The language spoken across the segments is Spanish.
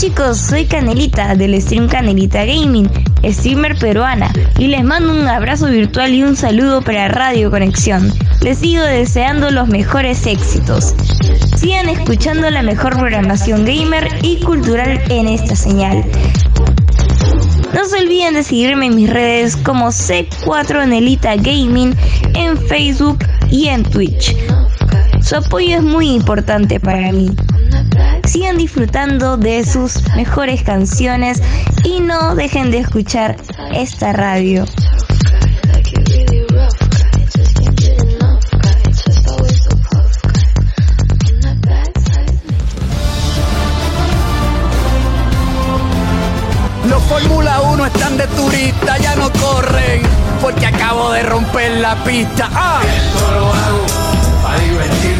chicos, soy Canelita del stream Canelita Gaming, streamer peruana, y les mando un abrazo virtual y un saludo para Radio Conexión. Les sigo deseando los mejores éxitos. Sigan escuchando la mejor programación gamer y cultural en esta señal. No se olviden de seguirme en mis redes como C4 Nelita Gaming en Facebook y en Twitch. Su apoyo es muy importante para mí. Sigan disfrutando de sus mejores canciones y no dejen de escuchar esta radio. Los Fórmula 1 están de turista, ya no corren porque acabo de romper la pista. ¡Ah! Esto lo hago para divertirme, para divertirme,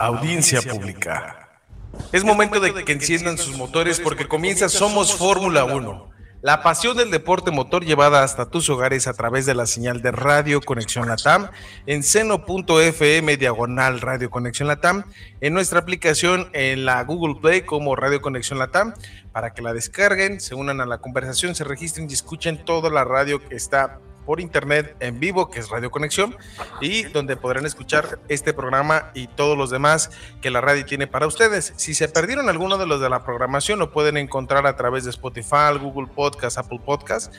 Audiencia pública. Es momento de que enciendan sus motores porque comienza Somos Fórmula 1. La pasión del deporte motor llevada hasta tus hogares a través de la señal de Radio Conexión Latam en seno.fm diagonal Radio Conexión Latam, en nuestra aplicación en la Google Play como Radio Conexión Latam, para que la descarguen, se unan a la conversación, se registren y escuchen toda la radio que está por internet en vivo, que es Radio Conexión, y donde podrán escuchar este programa y todos los demás que la radio tiene para ustedes. Si se perdieron alguno de los de la programación, lo pueden encontrar a través de Spotify, Google Podcast, Apple Podcast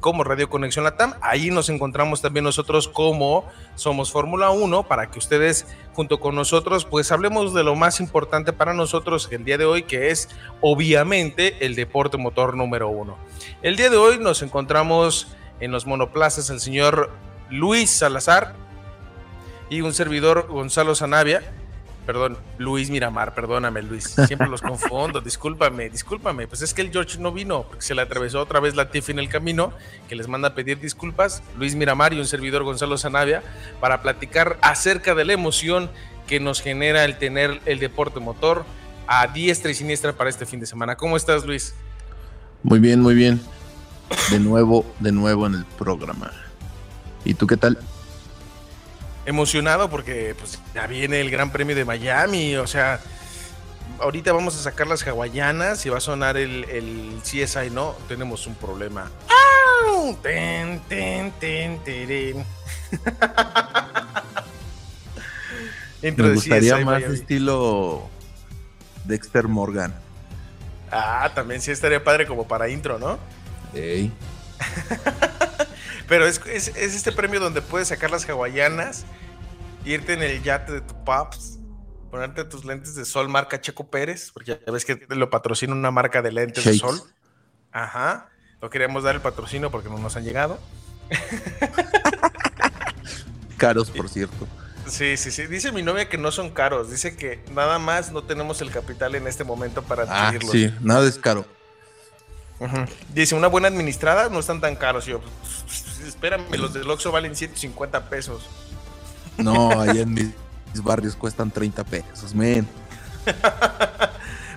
como Radio Conexión Latam. Ahí nos encontramos también nosotros como Somos Fórmula 1 para que ustedes junto con nosotros pues hablemos de lo más importante para nosotros el día de hoy que es obviamente el deporte motor número uno. El día de hoy nos encontramos en los monoplazas el señor Luis Salazar y un servidor Gonzalo Zanavia. Perdón, Luis Miramar, perdóname Luis, siempre los confundo, discúlpame, discúlpame, pues es que el George no vino, porque se le atravesó otra vez la Tiff en el camino, que les manda a pedir disculpas, Luis Miramar y un servidor Gonzalo Zanavia, para platicar acerca de la emoción que nos genera el tener el deporte motor a diestra y siniestra para este fin de semana. ¿Cómo estás, Luis? Muy bien, muy bien. De nuevo, de nuevo en el programa. ¿Y tú qué tal? emocionado porque pues ya viene el Gran Premio de Miami, o sea, ahorita vamos a sacar las hawaianas y va a sonar el, el CSI, ¿no? Tenemos un problema. ¡Au! Ten, ten, ten. Intro Me gustaría CSI más Miami. estilo Dexter Morgan. Ah, también sí estaría padre como para intro, ¿no? Ey. Pero es, es, es este premio donde puedes sacar las hawaianas, irte en el yate de tu paps, ponerte tus lentes de sol marca Checo Pérez, porque ya ves que lo patrocina una marca de lentes de sol. Ajá. No queríamos dar el patrocinio porque no nos han llegado. Caros, por cierto. Sí, sí, sí. Dice mi novia que no son caros. Dice que nada más no tenemos el capital en este momento para Ah, adquirirlos. sí, nada es caro. Dice, una buena administrada no están tan caros. Y yo, "Pues, espérame, los del Oxxo valen 150 pesos. No, allá en mis, mis barrios cuestan 30 pesos, men.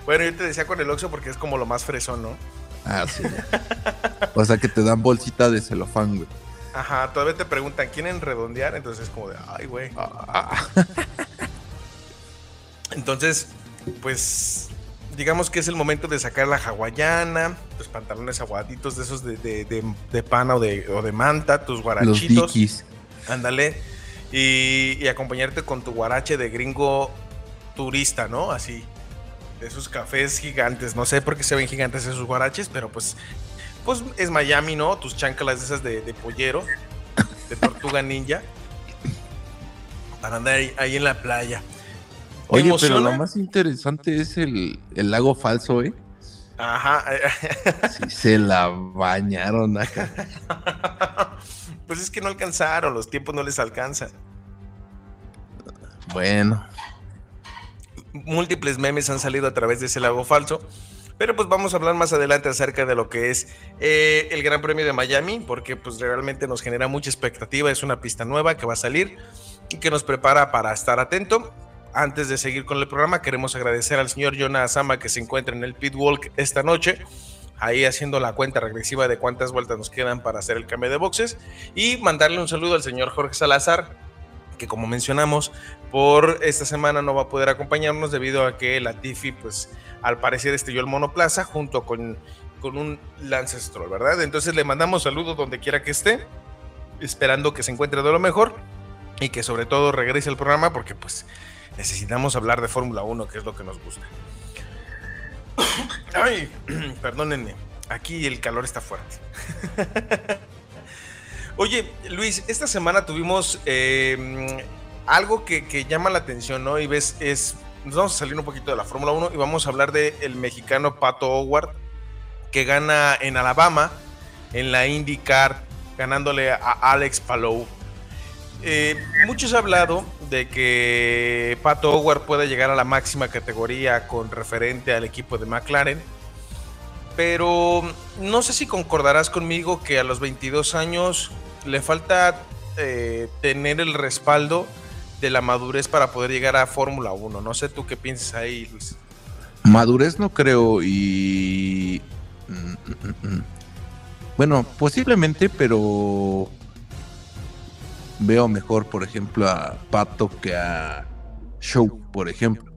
Bueno, yo te decía con el Oxxo porque es como lo más fresón, ¿no? Ah, sí. O sea que te dan bolsita de celofán, güey. Ajá, todavía te preguntan, ¿quieren redondear? Entonces es como de, ay, güey. Ah, Entonces, pues, digamos que es el momento de sacar la hawaiana, tus pantalones aguaditos de esos de, de, de- de pana o de, o de manta, tus los guarachitos. dikis. Ándale. Y, y acompañarte con tu guarache de gringo turista, ¿no? Así. De esos cafés gigantes. No sé por qué se ven gigantes esos guaraches, pero pues pues es Miami, ¿no? Tus chanclas esas de, de pollero, de tortuga ninja, para andar ahí, ahí en la playa. ¿Te Oye, pero lo más interesante es el, el lago falso, ¿eh? Ajá. Sí, se la bañaron acá. pues es que no alcanzaron, los tiempos no les alcanzan. Bueno, múltiples memes han salido a través de ese lago falso. Pero pues vamos a hablar más adelante acerca de lo que es eh, el Gran Premio de Miami, porque pues realmente nos genera mucha expectativa. Es una pista nueva que va a salir y que nos prepara para estar atento. Antes de seguir con el programa, queremos agradecer al señor Jonah Sama que se encuentra en el pit walk esta noche, ahí haciendo la cuenta regresiva de cuántas vueltas nos quedan para hacer el cambio de boxes, y mandarle un saludo al señor Jorge Salazar, que como mencionamos, por esta semana no va a poder acompañarnos debido a que la Tifi, pues al parecer estrelló el monoplaza junto con, con un Lance Stroll, ¿verdad? Entonces le mandamos saludos donde quiera que esté, esperando que se encuentre de lo mejor y que sobre todo regrese al programa porque pues necesitamos hablar de Fórmula 1, que es lo que nos gusta. Ay, perdónenme, aquí el calor está fuerte. Oye, Luis, esta semana tuvimos eh, algo que, llama la atención, ¿no? Y ves, es. Nos vamos a salir un poquito de la Fórmula 1 y vamos a hablar del el mexicano Pato Howard, que gana en Alabama, en la IndyCar, ganándole a Alex Palou. Eh, muchos han hablado de que Pato Howard puede llegar a la máxima categoría con referente al equipo de McLaren, pero no sé si concordarás conmigo que a los 22 años le falta eh, tener el respaldo de la madurez para poder llegar a Fórmula 1. No sé tú qué piensas ahí, Luis. Madurez no creo y... mm, mm, Bueno, posiblemente, pero veo mejor, por ejemplo, a Pato que a Show, por ejemplo.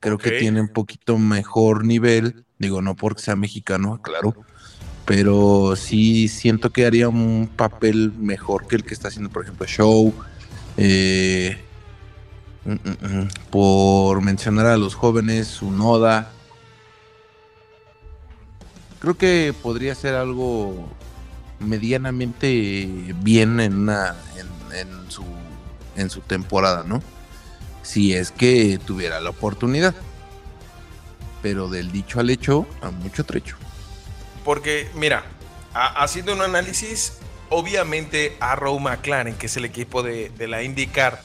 Creo okay. que tiene un poquito mejor nivel, digo, no porque sea mexicano, claro, pero sí siento que haría un papel mejor que el que está haciendo, por ejemplo, Show. Eh, mm, mm, por mencionar a los jóvenes, Unoda. Creo que podría ser algo medianamente bien en una en, su en su temporada, ¿no? Si es que tuviera la oportunidad. Pero del dicho al hecho, a mucho trecho. Porque, mira, a, haciendo un análisis, obviamente Arrow McLaren, que es el equipo de, la IndyCar,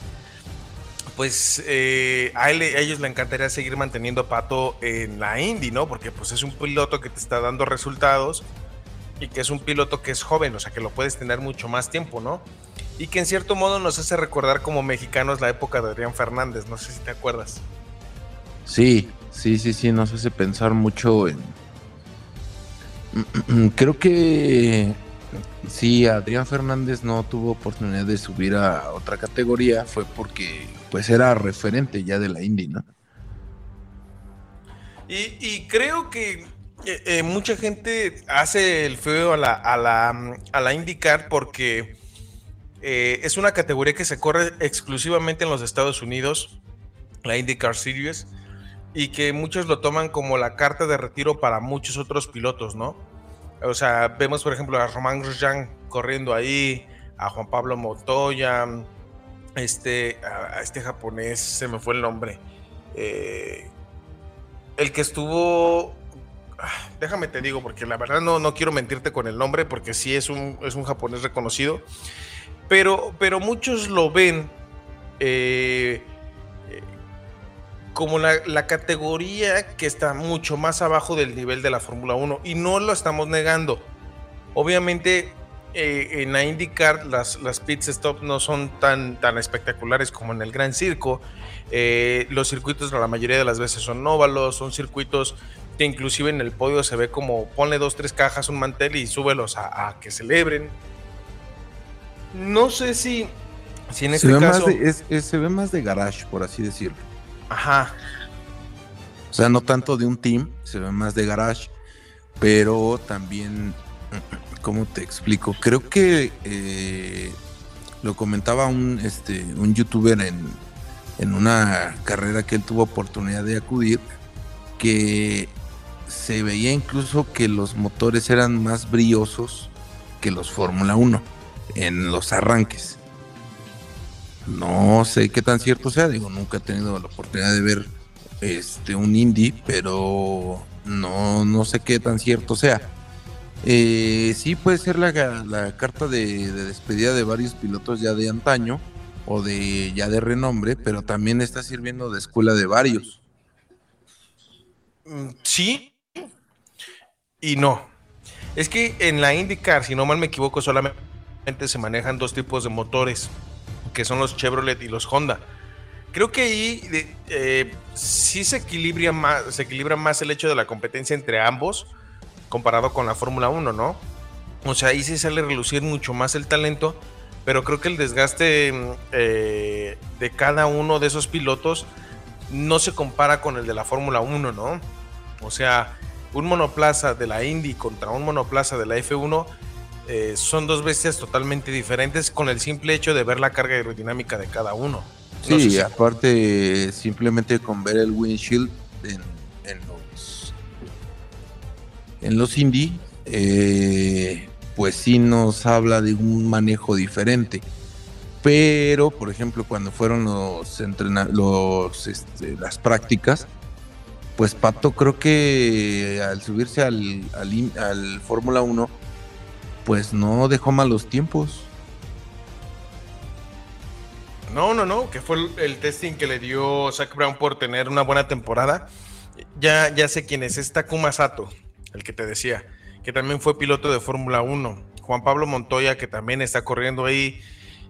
pues eh, a, él, a, ellos le encantaría seguir manteniendo a Pato en la Indy, ¿no? Porque pues es un piloto que te está dando resultados y que es un piloto que es joven, o sea que lo puedes tener mucho más tiempo, ¿no? Y que en cierto modo nos hace recordar como mexicanos la época de Adrián Fernández, no sé si te acuerdas. Sí, sí, sí, sí, nos hace pensar mucho en... Creo que sí, Adrián Fernández no tuvo oportunidad de subir a otra categoría, fue porque pues era referente ya de la Indy, ¿no? Y, y creo que eh, eh, mucha gente hace el feo a la, a la, a la IndyCar porque eh, es una categoría que se corre exclusivamente en los Estados Unidos, la IndyCar Series, y que muchos lo toman como la carta de retiro para muchos otros pilotos, ¿no? O sea, vemos por ejemplo a Román Grosjean corriendo ahí, a Juan Pablo Montoya, este, a este japonés, se me fue el nombre, el que estuvo déjame te digo, porque la verdad no, no quiero mentirte con el nombre, porque sí es un, es un japonés reconocido, pero, pero muchos lo ven eh, como la, la, categoría que está mucho más abajo del nivel de la Fórmula 1, y no lo estamos negando. Obviamente, eh, en la IndyCar las, las pit stops no son tan, tan espectaculares como en el Gran Circo. Eh, los circuitos la mayoría de las veces son óvalos, son circuitos que inclusive en el podio se ve como ponle dos, tres cajas, un mantel y súbelos a, a que celebren. No sé si, si en se este caso... Más de, es, es, se ve más de garage, por así decirlo. Ajá. O sea, no tanto de un team, se ve más de garage, pero también, ¿cómo te explico? Creo que eh, lo comentaba un, este, un youtuber en, en una carrera que él tuvo oportunidad de acudir, que se veía incluso que los motores eran más brillosos que los Fórmula 1 en los arranques. No sé qué tan cierto sea, digo, nunca he tenido la oportunidad de ver este un Indy, pero no, no sé qué tan cierto sea. Eh, sí puede ser la, la carta de, de, despedida de varios pilotos ya de antaño o de ya de renombre, pero también está sirviendo de escuela de varios. Mm, Sí y no. Es que en la IndyCar, si no mal me equivoco, solamente se manejan dos tipos de motores, que son los Chevrolet y los Honda. Creo que ahí eh, sí se equilibra, más, se equilibra más el hecho de la competencia entre ambos comparado con la Fórmula 1, ¿no? O sea, ahí sí sale relucir mucho más el talento, pero creo que el desgaste eh, de cada uno de esos pilotos no se compara con el de la Fórmula 1, ¿no? O sea, un monoplaza de la Indy contra un monoplaza de la F1 eh, son dos bestias totalmente diferentes con el simple hecho de ver la carga aerodinámica de cada uno. Sí, no sé si... aparte simplemente con ver el windshield en, en los en los Indy, eh, pues sí nos habla de un manejo diferente. Pero, por ejemplo, cuando fueron los, los este, las prácticas, pues Pato creo que al subirse al, Fórmula 1, pues no dejó malos tiempos. No, no, no, que fue el, el, testing que le dio Zach Brown por tener una buena temporada. Ya, ya sé quién es, es Takuma Sato, el que te decía, que también fue piloto de Fórmula 1. Juan Pablo Montoya, que también está corriendo ahí,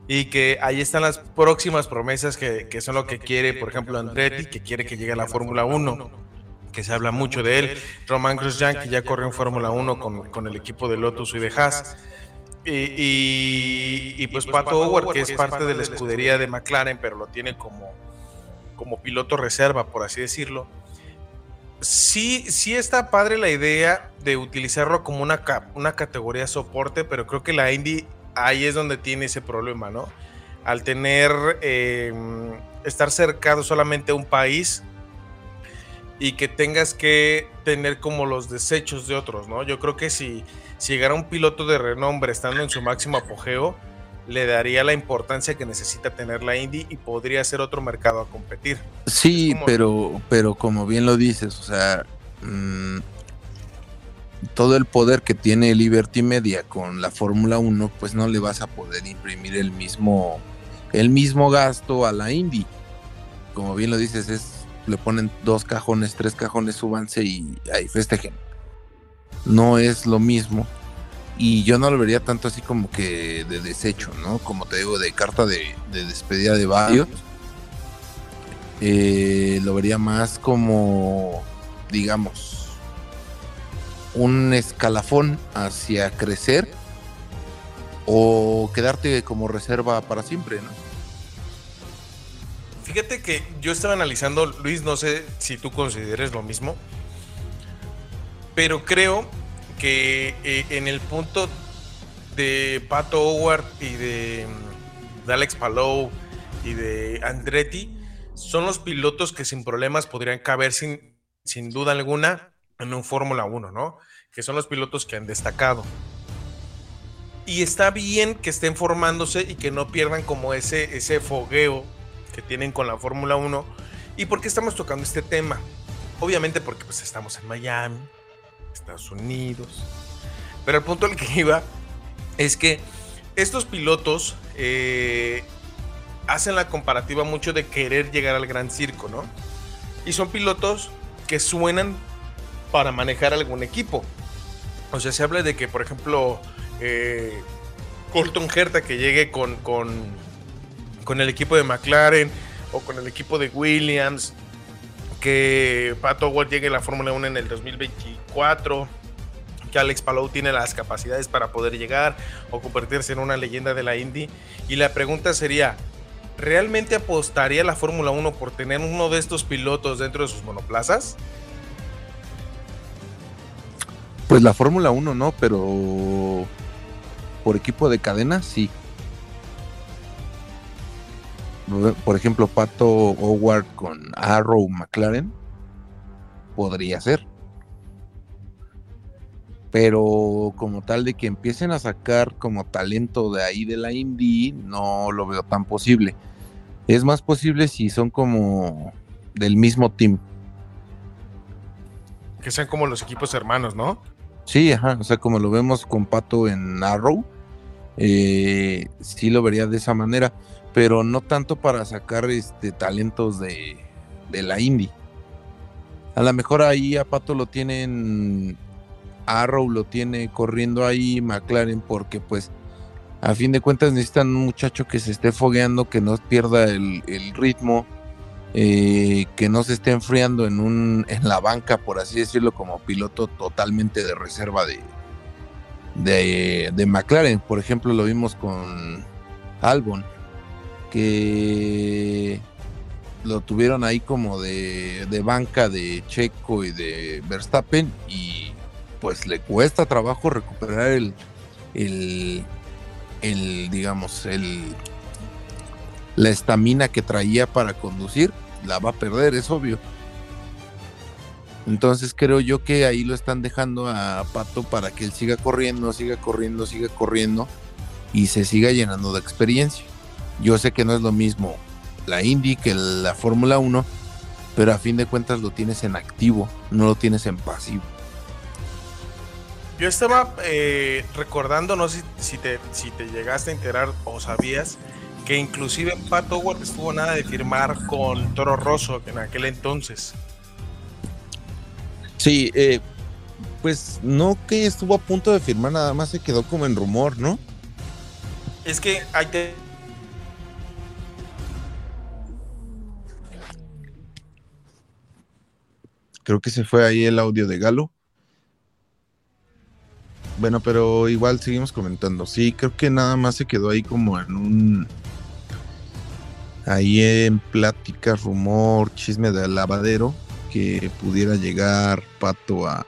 y que ahí están las próximas promesas que, que son lo que quiere, por ejemplo, Andretti, que quiere que llegue a la Fórmula 1, que se habla mucho de él. Roman Grosjean, que ya corrió en Fórmula 1 con, con, el equipo de Lotus y de Haas. Y, y, pues Pato Howard, que es parte de la escudería de McLaren, pero lo tiene como, como piloto reserva, por así decirlo. Sí, sí está padre la idea de utilizarlo como una, una categoría soporte, pero creo que la Indy ahí es donde tiene ese problema, ¿no? Al tener, eh, estar cercado solamente a un país y que tengas que tener como los desechos de otros, ¿no? Yo creo que si, si llegara un piloto de renombre estando en su máximo apogeo, le daría la importancia que necesita tener la Indy y podría ser otro mercado a competir. Sí, como... pero, pero como bien lo dices, o sea, mmm, todo el poder que tiene Liberty Media con la Fórmula 1, pues no le vas a poder imprimir el mismo, el mismo gasto a la Indy. Como bien lo dices, es le ponen dos cajones, tres cajones, súbanse y ahí festejen. No es lo mismo. Y yo no lo vería tanto así como que de desecho, ¿no? Como te digo, de carta de, de despedida de varios. Eh, lo vería más como, digamos, un escalafón hacia crecer o quedarte como reserva para siempre, ¿no? Fíjate que yo estaba analizando, Luis, no sé si tú consideres lo mismo, pero creo que eh, en el punto de Pato Howard y de, de, Alex Palou y de Andretti, son los pilotos que sin problemas podrían caber sin, sin duda alguna en un Fórmula 1, ¿no? Que son los pilotos que han destacado. Y está bien que estén formándose y que no pierdan como ese, ese fogueo que tienen con la Fórmula 1. ¿Y por qué estamos tocando este tema? Obviamente porque pues estamos en Miami, Estados Unidos. Pero el punto al que iba es que estos pilotos eh, hacen la comparativa mucho de querer llegar al gran circo, ¿no? Y son pilotos que suenan para manejar algún equipo. O sea, se habla de que, por ejemplo, eh, Colton Herta que llegue con, con, con, el equipo de McLaren o con el equipo de Williams, que Pato Howard llegue a la Fórmula 1 en el 2024, que Alex Palou tiene las capacidades para poder llegar o convertirse en una leyenda de la Indy. Y la pregunta sería, ¿realmente apostaría la Fórmula 1 por tener uno de estos pilotos dentro de sus monoplazas? Pues la Fórmula 1 no, pero por equipo de cadena sí. Por ejemplo, Pato Howard con Arrow McLaren podría ser. pero como tal de que empiecen a sacar como talento de ahí de la indie, no lo veo tan posible. Es más posible si son como del mismo team. Que sean como los equipos hermanos, ¿no? Sí, ajá, o sea, como lo vemos con Pato en Arrow, eh, sí lo vería de esa manera, pero no tanto para sacar este talentos de, de la indie. A lo mejor ahí a Pato lo tienen Arrow lo tiene corriendo ahí McLaren porque pues a fin de cuentas necesitan un muchacho que se esté fogueando, que no pierda el, ritmo, eh, que no se esté enfriando en, un, en la banca, por así decirlo, como piloto totalmente de reserva de, de, de McLaren. Por ejemplo, lo vimos con Albon, que lo tuvieron ahí como de, de banca de Checo y de Verstappen y pues le cuesta trabajo recuperar el, el, el digamos, el, la estamina que traía para conducir, la va a perder, es obvio. Entonces creo yo que ahí lo están dejando a Pato para que él siga corriendo, siga corriendo, siga corriendo y se siga llenando de experiencia. Yo sé que no es lo mismo la Indy que la Fórmula 1, pero a fin de cuentas lo tienes en activo, no lo tienes en pasivo. Yo estaba eh, recordando, no sé si te, si te llegaste a enterar o sabías, que inclusive Pat Howard estuvo nada de firmar con Toro Rosso en aquel entonces. Sí, eh, pues no que estuvo a punto de firmar, nada más se quedó como en rumor, ¿no? Es que hay que... Creo que se fue ahí el audio de Galo. Bueno, pero igual seguimos comentando. Sí, creo que nada más se quedó ahí como en un. Ahí en plática, rumor, chisme de lavadero que pudiera llegar Pato a,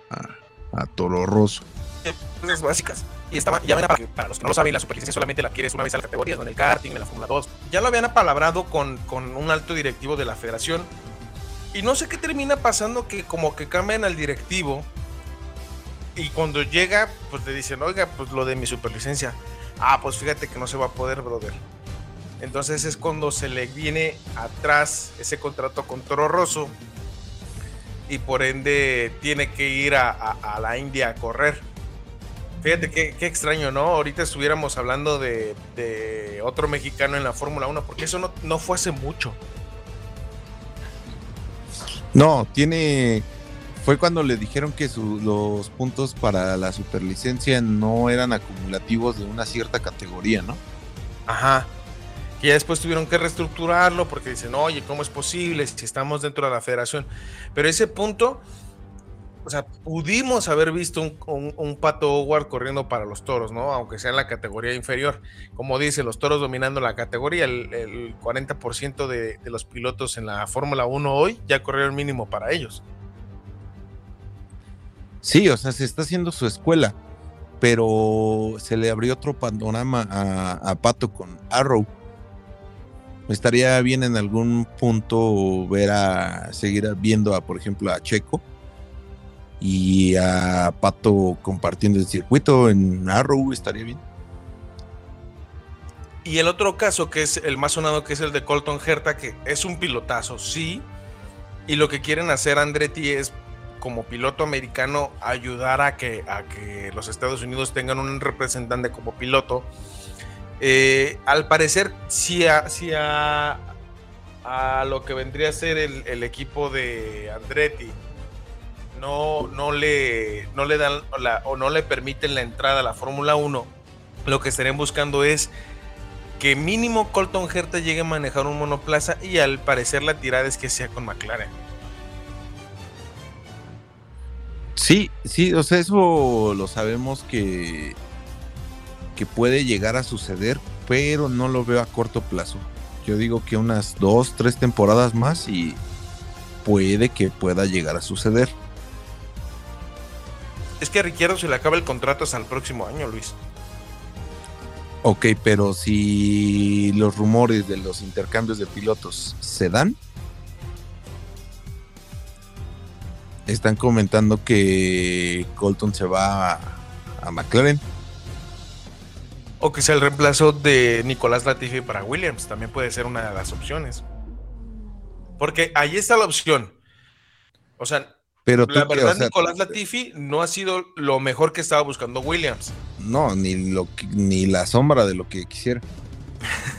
a, Toro Rosso. Básicas. Y estaba, ya para, para los que no lo saben, la superlicencia solamente la quieres una vez a la categoría, en el karting, en la Fórmula 2. Ya lo habían apalabrado con, con un alto directivo de la federación. Y no sé qué termina pasando que como que cambian al directivo y cuando llega, pues le dicen, oiga, pues lo de mi superlicencia. Ah, pues fíjate que no se va a poder, brother. Entonces es cuando se le viene atrás ese contrato con Toro Rosso y por ende tiene que ir a, la India a correr. Fíjate qué, extraño, ¿no? Ahorita estuviéramos hablando de, otro mexicano en la Fórmula 1, porque eso no, no fue hace mucho. No, tiene fue cuando le dijeron que los puntos para la superlicencia no eran acumulativos de una cierta categoría, ¿no? Ajá. Que ya después tuvieron que reestructurarlo porque dicen, oye, ¿cómo es posible si estamos dentro de la federación? Pero ese punto, o sea, pudimos haber visto un, Pato Howard corriendo para los toros, ¿no? Aunque sea en la categoría inferior. Como dice, los toros dominando la categoría, el, 40% de, de los pilotos en la Fórmula 1 hoy ya corrieron mínimo para ellos. Sí, o sea, se está haciendo su escuela, pero se le abrió otro panorama a, Pato con Arrow. Estaría bien en algún punto ver a seguir viendo a, por ejemplo, a Checo y a Pato compartiendo el circuito en Arrow, estaría bien. Y el otro caso, que es el más sonado, que es el de Colton Herta, que es un pilotazo, sí. Y lo que quieren hacer Andretti es como piloto americano ayudar a que, a que los Estados Unidos tengan un representante como piloto. Eh, al parecer, si a, a, lo que vendría a ser el, equipo de Andretti no, no, le, no le dan o no le permiten la entrada a la Fórmula 1, lo que estarían buscando es que mínimo Colton Herta llegue a manejar un monoplaza y al parecer la tirada es que sea con McLaren. Sí, sí, o sea, eso lo sabemos que, que puede llegar a suceder, pero no lo veo a corto plazo. Yo digo que unas dos, tres temporadas más y puede que pueda llegar a suceder. Es que a Riquierdo se le acaba el contrato hasta el próximo año, Luis. Ok, pero si los rumores de los intercambios de pilotos se dan, están comentando que Colton se va a, a McLaren. O que sea el reemplazo de Nicolás Latifi para Williams. También puede ser una de las opciones. Porque ahí está la opción. O sea, Pero la tú verdad, o sea, Nicolás Latifi no ha sido lo mejor que estaba buscando Williams. No, ni lo ni la sombra de lo que quisiera.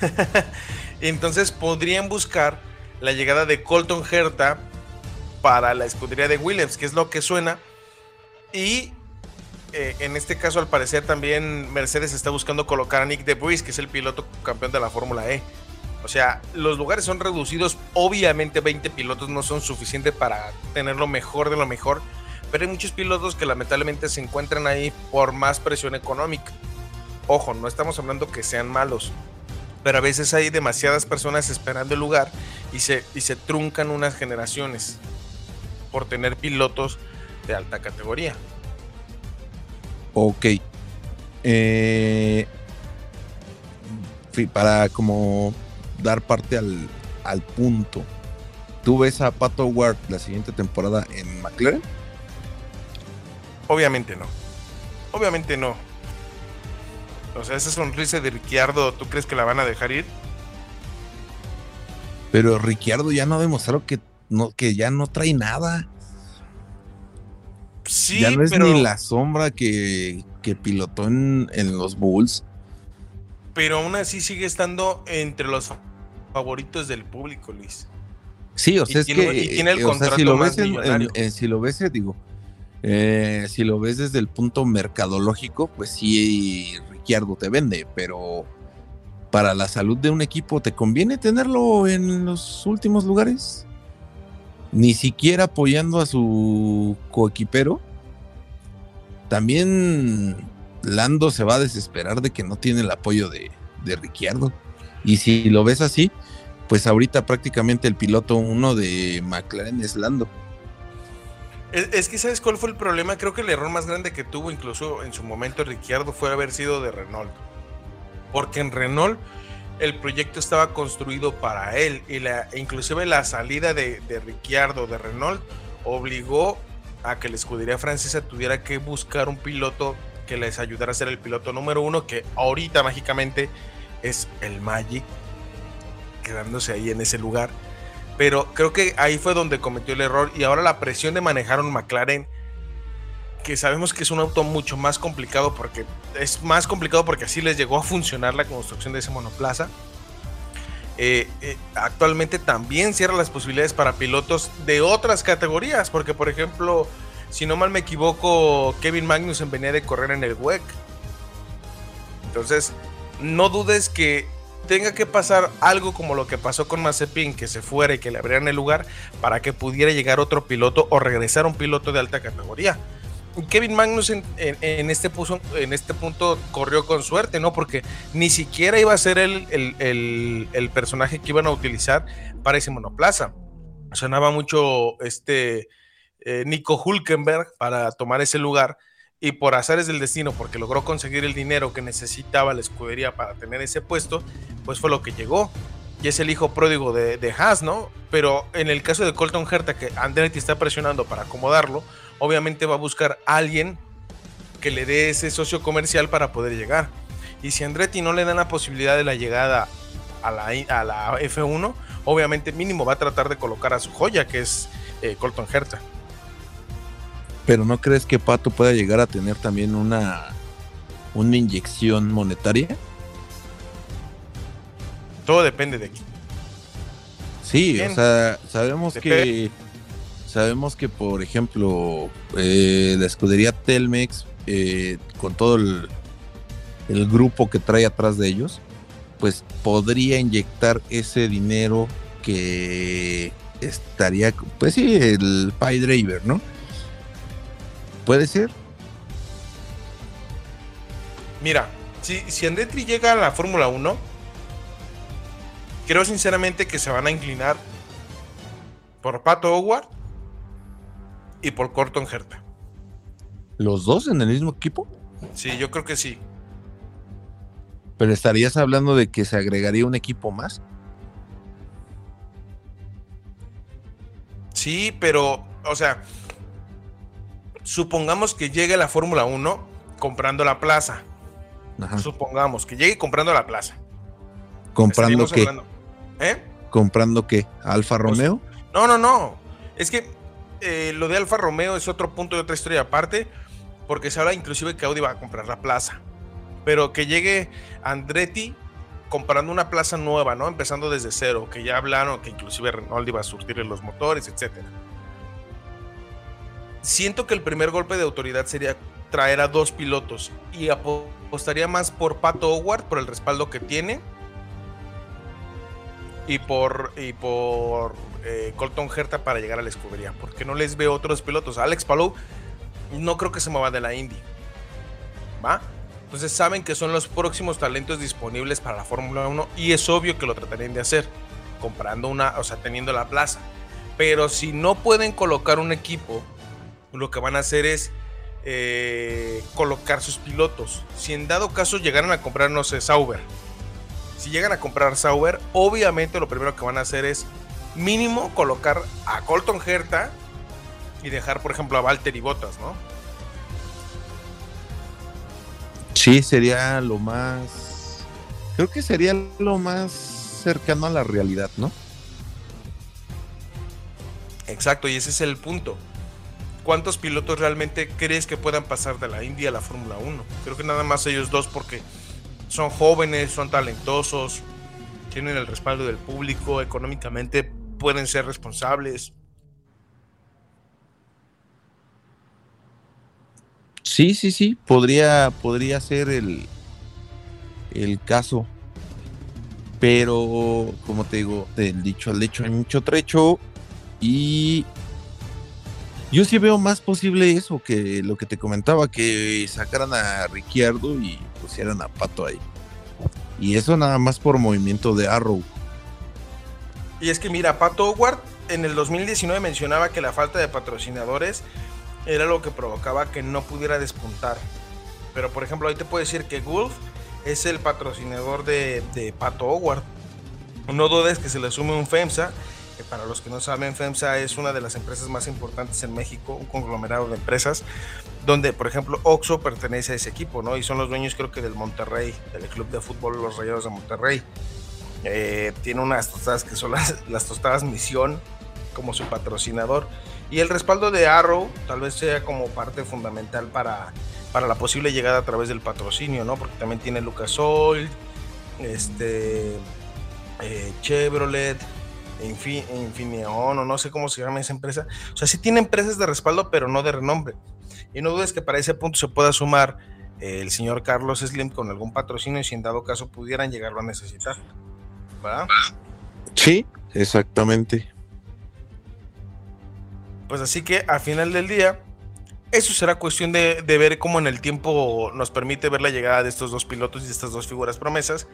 Entonces podrían buscar la llegada de Colton Herta para la escudería de Williams, que es lo que suena. Y eh, en este caso, al parecer, también Mercedes está buscando colocar a Nick DeVries, que es el piloto campeón de la Fórmula E. O sea, los lugares son reducidos. Obviamente 20 pilotos no son suficientes para tener lo mejor de lo mejor. Pero hay muchos pilotos que lamentablemente se encuentran ahí por más presión económica. Ojo, no estamos hablando que sean malos. Pero a veces hay demasiadas personas esperando el lugar y se, y se truncan unas generaciones por tener pilotos de alta categoría. Ok. Eh, para como dar parte al, al punto. ¿Tú ves a Pato Ward la siguiente temporada en McLaren? Obviamente no. Obviamente no. O sea, esa sonrisa de Ricciardo, ¿tú crees que la van a dejar ir? Pero Ricciardo ya no ha demostrado que, no, que ya no trae nada. Sí, ya no es pero, ni la sombra que, que pilotó en, en los Bulls. pero aún así sigue estando entre los favoritos del público, Luis. Sí, o Y sea, es tiene- que y tiene el eh, o sea, contrato si lo más ves en- en- millonario. en- si lo ves, digo, eh, si lo ves desde el punto mercadológico, pues sí, Ricciardo te vende, pero para la salud de un equipo, ¿te conviene tenerlo en los últimos lugares? Ni siquiera apoyando a su coequipero. También Lando se va a desesperar de que no tiene el apoyo de, de Ricciardo. Y si lo ves así, pues ahorita prácticamente el piloto uno de McLaren es Lando. Es, que, ¿sabes cuál fue el problema? Creo que el error más grande que tuvo incluso en su momento Ricciardo fue haber sido de Renault. Porque en Renault el proyecto estaba construido para él y la, inclusive la salida de, de Ricciardo de Renault obligó a que la escudería francesa tuviera que buscar un piloto que les ayudara a ser el piloto número uno, que ahorita mágicamente es el Magic, quedándose ahí en ese lugar. Pero creo que ahí fue donde cometió el error y ahora la presión de manejar un McLaren, que sabemos que es un auto mucho más complicado porque es más complicado porque así les llegó a funcionar la construcción de ese monoplaza. Eh, eh, actualmente también cierra las posibilidades para pilotos de otras categorías, porque por ejemplo, si no mal me equivoco, Kevin Magnussen venía de correr en el WEC. Entonces, no dudes que tenga que pasar algo como lo que pasó con Mazepin, que se fuera y que le abrieran el lugar para que pudiera llegar otro piloto o regresar un piloto de alta categoría. Kevin Magnussen en, este, puso, en este punto corrió con suerte, ¿no? Porque ni siquiera iba a ser el personaje que iban a utilizar para ese monoplaza. Sonaba mucho este eh, Nico Hulkenberg para tomar ese lugar y por azares del destino, porque logró conseguir el dinero que necesitaba la escudería para tener ese puesto, pues fue lo que llegó. Y es el hijo pródigo de, de Haas, ¿no? Pero en el caso de Colton Herta, que Andretti está presionando para acomodarlo, obviamente va a buscar a alguien que le dé ese socio comercial para poder llegar. Y si Andretti no le dan la posibilidad de la llegada a la, a la F1, obviamente mínimo va a tratar de colocar a su joya, que es eh, Colton Herta. Pero ¿no crees que Pato pueda llegar a tener también una, una inyección monetaria? Todo depende de aquí. Sí, o sea, sabemos que sabemos que por ejemplo eh, la escudería Telmex eh, con todo el, el grupo que trae atrás de ellos, pues podría inyectar ese dinero que estaría, pues sí, el Pie Driver, ¿no? Puede ser. Mira, si, si Andretti llega a la Fórmula 1, creo sinceramente que se van a inclinar por Pato Howard y por Colton Herta. Los dos en el mismo equipo. Sí, yo creo que sí. Pero estarías hablando de que se agregaría un equipo más. Sí, pero, o sea, supongamos que llegue la Fórmula 1 comprando la plaza. Ajá. Supongamos que llegue comprando la plaza. ¿Comprando qué? ¿Eh? ¿Comprando qué? ¿Alfa Pues, Romeo? No, no, no. Es que eh, lo de Alfa Romeo es otro punto de otra historia aparte, porque se habla inclusive que Audi va a comprar la plaza. Pero que llegue Andretti comprando una plaza nueva, ¿no? Empezando desde cero, que ya hablaron que inclusive Renault iba a surtirle los motores, etcétera. Siento que el primer golpe de autoridad sería traer a dos pilotos y apo- apostaría más por Pato Howard por el respaldo que tiene y por y por eh, Colton Herta para llegar a la escudería, porque no les veo otros pilotos. Alex Palou no creo que se mueva de la Indy. ¿Va? Entonces saben que son los próximos talentos disponibles para la Fórmula 1 y es obvio que lo tratarían de hacer, comprando una, o sea, teniendo la plaza. Pero si no pueden colocar un equipo, lo que van a hacer es eh, colocar sus pilotos. Si en dado caso llegaran a comprar, no sé, Sauber, si llegan a comprar Sauber, obviamente lo primero que van a hacer es mínimo colocar a Colton Herta y dejar, por ejemplo, a Valtteri Bottas, ¿no? Sí, sería lo más. Creo que sería lo más cercano a la realidad, ¿no? Exacto, y ese es el punto. ¿Cuántos pilotos realmente crees que puedan pasar de la India a la Fórmula 1? Creo que nada más ellos dos porque son jóvenes, son talentosos, tienen el respaldo del público, económicamente pueden ser responsables. Sí, sí, sí. Podría, podría ser el, el caso. Pero, como te digo, del dicho al hecho hay mucho trecho. Y yo sí veo más posible eso que lo que te comentaba, que sacaran a Ricciardo y pusieran a Pato ahí. Y eso nada más por movimiento de Arrow. Y es que mira, Pato Howard en el 2019 mencionaba que la falta de patrocinadores era lo que provocaba que no pudiera despuntar. Pero por ejemplo, ahí te puedo decir que Gulf es el patrocinador de, de Pato Howard. No dudes que se le sume un FEMSA. Para los que no saben, FEMSA es una de las empresas más importantes en México, un conglomerado de empresas, donde, por ejemplo, Oxo pertenece a ese equipo, ¿no? Y son los dueños, creo que del Monterrey, del club de fútbol Los Rayados de Monterrey. Eh, tiene unas tostadas que son las, las tostadas Misión como su patrocinador. Y el respaldo de Arrow tal vez sea como parte fundamental para, para la posible llegada a través del patrocinio, ¿no? Porque también tiene Lucas Oil, este, eh, Chevrolet, Infi- Infineon, o no sé cómo se llama esa empresa. O sea, sí tiene empresas de respaldo, pero no de renombre. Y no dudes que para ese punto se pueda sumar eh, el señor Carlos Slim con algún patrocinio y si en dado caso pudieran llegarlo a necesitar. ¿verdad? Sí, exactamente. Pues así que al final del día, eso será cuestión de, de ver cómo en el tiempo nos permite ver la llegada de estos dos pilotos y de estas dos figuras promesas.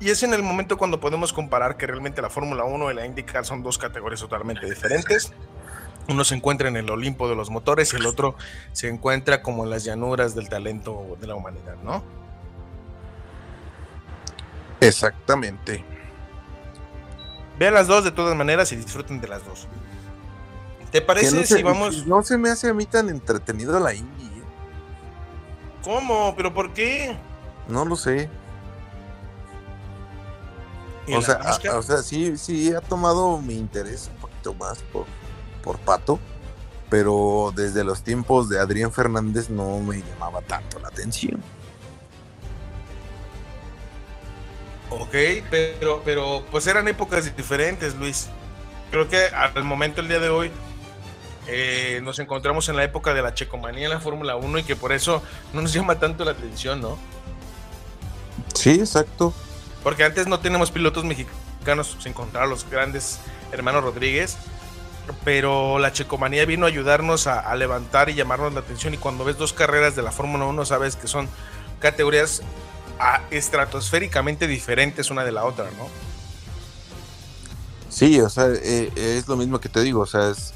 Y es en el momento cuando podemos comparar que realmente la Fórmula 1 y la IndyCar son dos categorías totalmente diferentes. Uno se encuentra en el Olimpo de los motores y el otro se encuentra como en las llanuras del talento de la humanidad, ¿no? Exactamente. Vean las dos de todas maneras y disfruten de las dos. ¿Te parece no, si se, vamos... no se me hace a mí tan entretenido la indie. ¿eh? ¿Cómo? ¿Pero por qué? No lo sé. ¿Y O sea, NASCAR? a- o sea, sí, sí ha tomado mi interés un poquito más por, por Pato, pero desde los tiempos de Adrián Fernández no me llamaba tanto la atención. Ok, pero, pero pues eran épocas diferentes, Luis. Creo que al momento, el día de hoy, eh, nos encontramos en la época de la checomanía en la Fórmula 1 y que por eso no nos llama tanto la atención, ¿no? Sí, exacto. Porque antes no teníamos pilotos mexicanos sin contar a los grandes hermanos Rodríguez, pero la checomanía vino a ayudarnos a, a levantar y llamarnos la atención y cuando ves dos carreras de la Fórmula 1 sabes que son categorías ah, estratosféricamente diferentes una de la otra, ¿no? Sí, o sea, eh, es lo mismo que te digo, o sea, es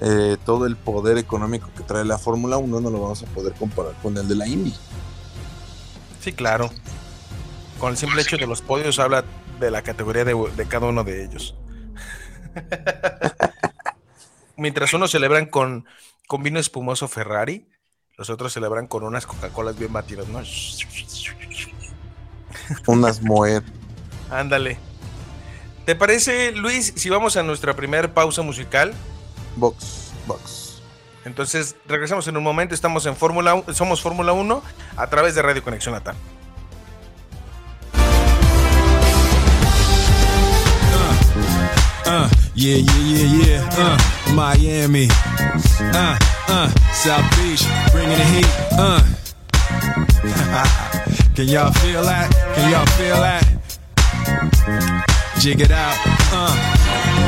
eh, todo el poder económico que trae la Fórmula 1 no lo vamos a poder comparar con el de la Indy. Sí, claro. Con el simple hecho de los podios habla de la categoría de, de cada uno de ellos. Mientras unos celebran con, con vino espumoso Ferrari. Los otros celebran con unas Coca-Colas bien batidas, ¿no? Unas Moet. Ándale. ¿Te parece, Luis, si vamos a nuestra primera pausa musical? Box, box. Entonces, regresamos en un momento. Estamos en Fórmula, somos Fórmula 1 a través de Radio Conexión Latam. Yeah, yeah, yeah, yeah. Uh, Miami. Uh, uh, South Beach, bringing the heat. Uh. Can y'all feel that? Can y'all feel that? Jig it out. Uh.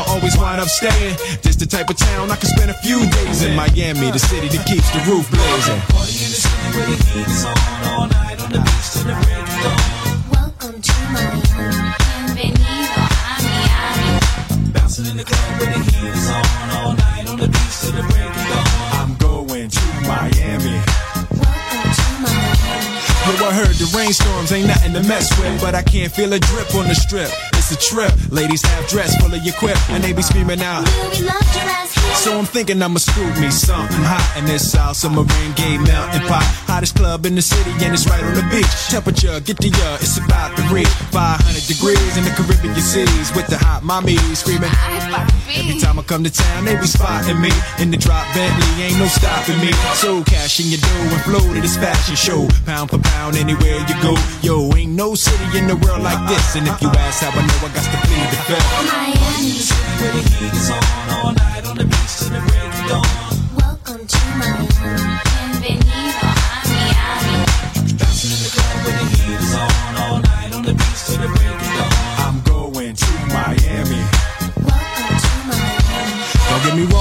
I always wind up staying. This the type of town I can spend a few days in. Miami, the city that keeps the roof blazing. Party in the city where the heat is on all night on the beach till the break of dawn. Welcome to Miami. Bienvenido a Miami. Bouncing in the club where the heat is on all night on the beach till the break of dawn. I'm going to Miami. I heard the rainstorms ain't nothing to mess with, but I can't feel a drip on the strip. It's a trip. Ladies have dress full of your quip, and they be screaming out. We loved your ass here. So I'm thinking I'ma scoop me something hot in this South Submarine Gay Mountain Pot. Hottest club in the city, and it's right on the beach. Temperature, get the uh, it's about to reach 500 degrees in the Caribbean cities with the hot mommy screaming. Every time I come to town, they be spotting me in the drop Bentley, ain't no stopping me. So cash in your dough and flow to this fashion show, pound for pound anywhere you go. Yo, ain't no city in the world like this, and if you ask how I know, I got to plead the fifth. Miami. Where the heat is on all night on the beach till the break of dawn. Welcome to Miami.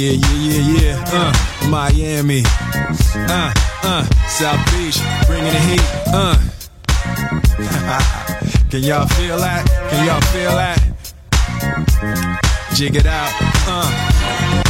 yeah, yeah, yeah, yeah. Uh, Miami. Uh, uh, South Beach, bringing the heat. Uh. Can y'all feel that? Can y'all feel that? Jig it out. Uh.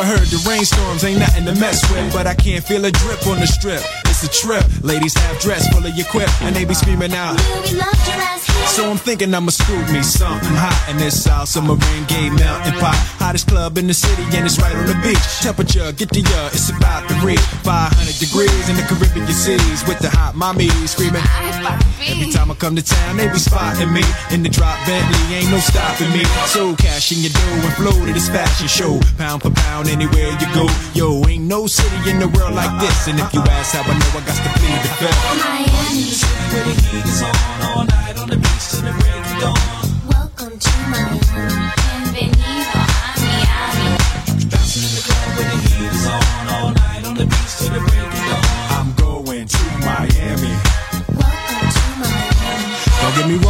I heard the rainstorms ain't nothing to mess with, but I can't feel a drip on the strip. It's a trip. Ladies half dressed, full of your quip, and they be screaming out. Will love your ass? So I'm thinking I'ma scoop me something hot in this South Submarine Gay Mountain Pot. Hottest club in the city and it's right on the beach. Temperature, get to ya, it's about to reach 500 degrees in the Caribbean seas with the hot mommy screaming. Every time I come to town, they be spotting me in the drop Bentley, ain't no stopping me. So cash in your dough and flow to this fashion show, pound for pound anywhere you go. Yo, ain't no city in the world like this, and if you ask how I know, I got to plead the fifth. Miami. Where the heat is on all night on the beach to the break of dawn. Welcome to Miami. Bienvenido a Miami. Bouncing in the club where the heat is on all night on the beach to the break of dawn. I'm going to Miami. Welcome to Miami. Don't get me wrong,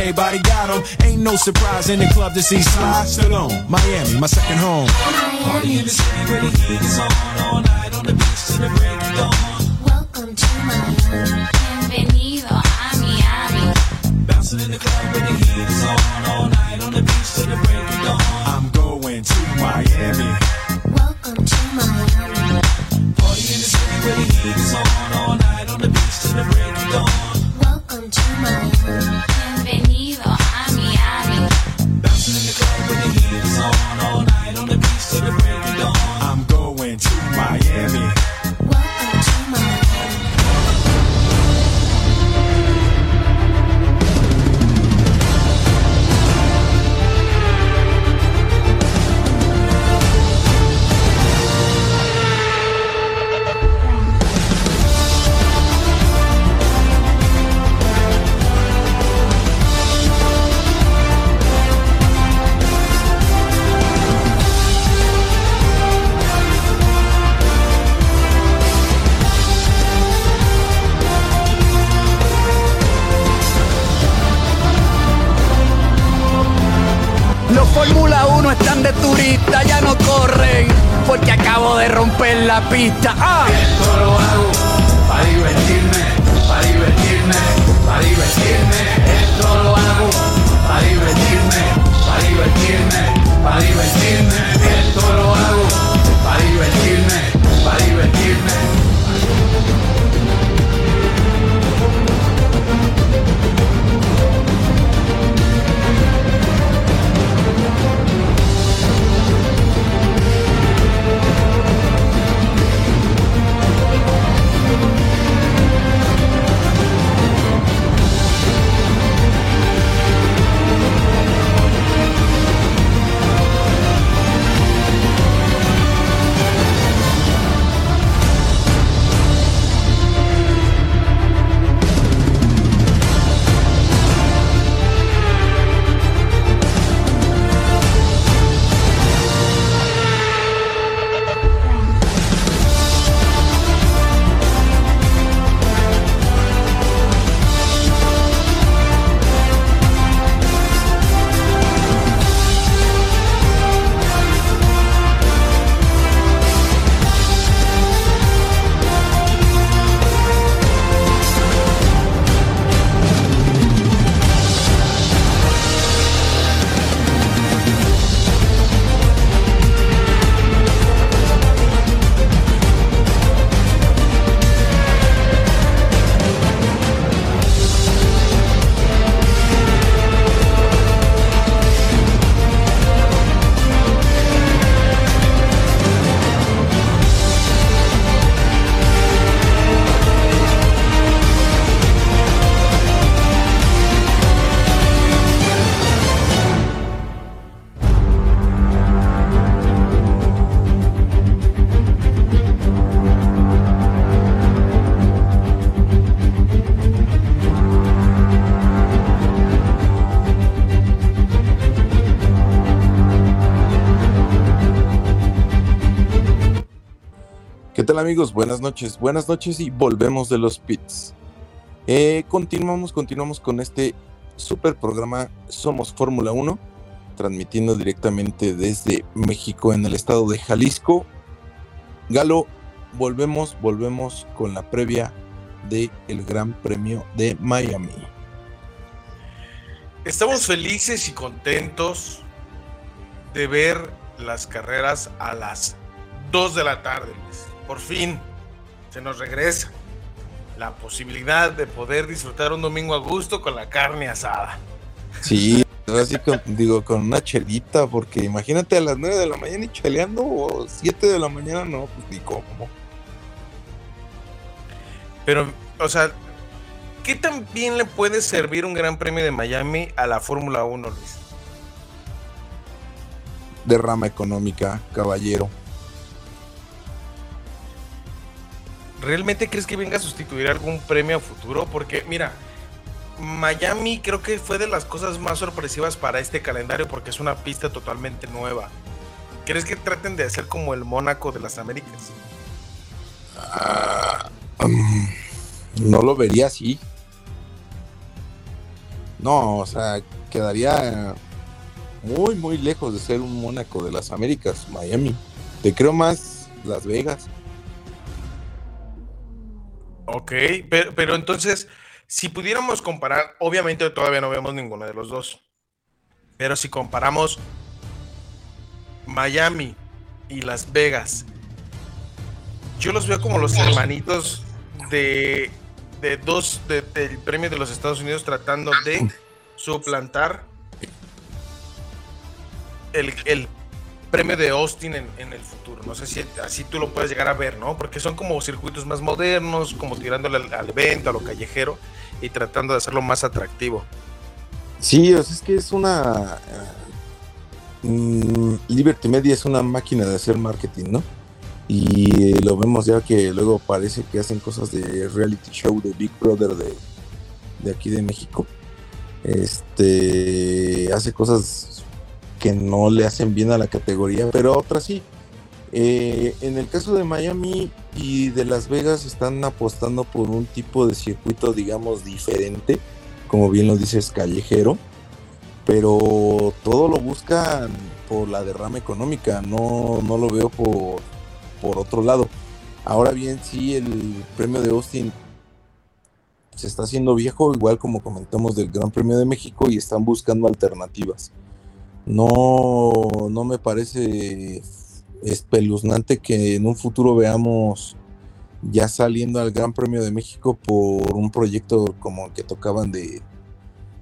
everybody got them. Ain't no surprise in the club to see Sly Stallone. Miami, my second home. Miami. in the city where the heat is on all night on the beach to the break of dawn. Welcome to Miami. Bienvenido a Miami. Bouncing in the club where the heat is on all night on the beach to the break of dawn. I'm going to Miami. Welcome to Miami. Party in the city where the heat is on all Fórmula 1 están de turista, ya no corren, porque acabo de romper la pista. ¡Ah! Amigos? Buenas noches, buenas noches y volvemos de los pits. Eh, continuamos, continuamos con este super programa Somos Fórmula 1, transmitiendo directamente desde México en el estado de Jalisco. Galo, volvemos, volvemos con la previa del el Gran Premio de Miami. Estamos felices y contentos de ver las carreras a las 2 de la tarde. Por fin se nos regresa la posibilidad de poder disfrutar un domingo a gusto con la carne asada. Sí, así con, digo, con una chelita, porque imagínate a las 9 de la mañana y cheleando o 7 de la mañana, no, pues ni cómo. Pero, o sea, ¿qué tan bien le puede servir un Gran Premio de Miami a la Fórmula 1, Luis? Derrama económica, caballero. ¿Realmente crees que venga a sustituir algún premio a futuro? Porque, mira, Miami creo que fue de las cosas más sorpresivas para este calendario porque es una pista totalmente nueva. ¿Crees que traten de hacer como el Mónaco de las Américas? Ah, mm, no lo vería así. No, o sea, quedaría muy, muy lejos de ser un Mónaco de las Américas, Miami. Te creo más Las Vegas. Ok, pero, pero entonces, si pudiéramos comparar, obviamente todavía no vemos ninguno de los dos, pero si comparamos Miami y Las Vegas, yo los veo como los hermanitos de, de dos de- del premio de los Estados Unidos tratando de suplantar el, el premio de Austin en, en el futuro. No sé si así tú lo puedes llegar a ver, ¿no? Porque son como circuitos más modernos, como tirándole al, al evento, a lo callejero y tratando de hacerlo más atractivo. Sí, o sea, es que es una. eh, mm, Liberty Media es una máquina de hacer marketing, ¿no? Y lo vemos ya que luego parece que hacen cosas de reality show de Big Brother de, de aquí de México. Este hace cosas que no le hacen bien a la categoría, pero otras sí. Eh, en el caso de Miami y de Las Vegas están apostando por un tipo de circuito, digamos, diferente como bien lo dices, callejero, pero todo lo buscan por la derrama económica, no, no lo veo por, por otro lado. Ahora bien, sí, el premio de Austin se está haciendo viejo, igual como comentamos del Gran Premio de México, y están buscando alternativas. No, no me parece espeluznante que en un futuro veamos ya saliendo al Gran Premio de México por un proyecto como el que tocaban de,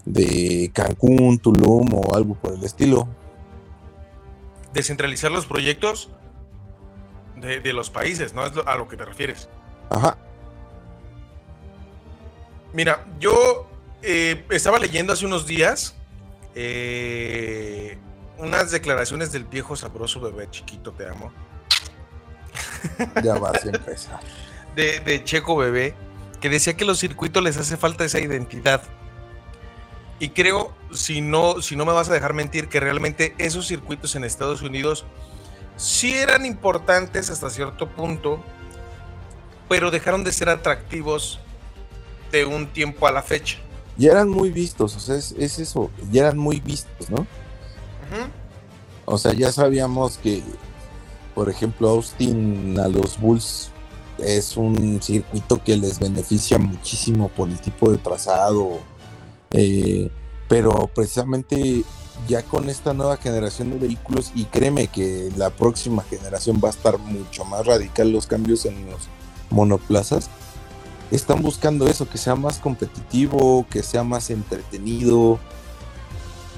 de Cancún, Tulum o algo por el estilo. Descentralizar los proyectos de, de los países, ¿no? Es a lo que te refieres. Ajá, Mira, yo eh, estaba leyendo hace unos días eh, unas declaraciones del viejo sabroso bebé chiquito, te amo, ya vas a empezar. de, de Checo Bebé, que decía que los circuitos les hace falta esa identidad. Y creo, si no, si no me vas a dejar mentir, que realmente esos circuitos en Estados Unidos sí eran importantes hasta cierto punto, pero dejaron de ser atractivos de un tiempo a la fecha. Ya eran muy vistos, o sea, es, es eso, ya eran muy vistos, ¿no? Ujú. O sea, ya sabíamos que, por ejemplo, Austin a los Bulls es un circuito que les beneficia muchísimo por el tipo de trazado, eh, pero precisamente ya con esta nueva generación de vehículos, y créeme que la próxima generación va a estar mucho más radical los cambios en los monoplazas, están buscando eso, que sea más competitivo, que sea más entretenido,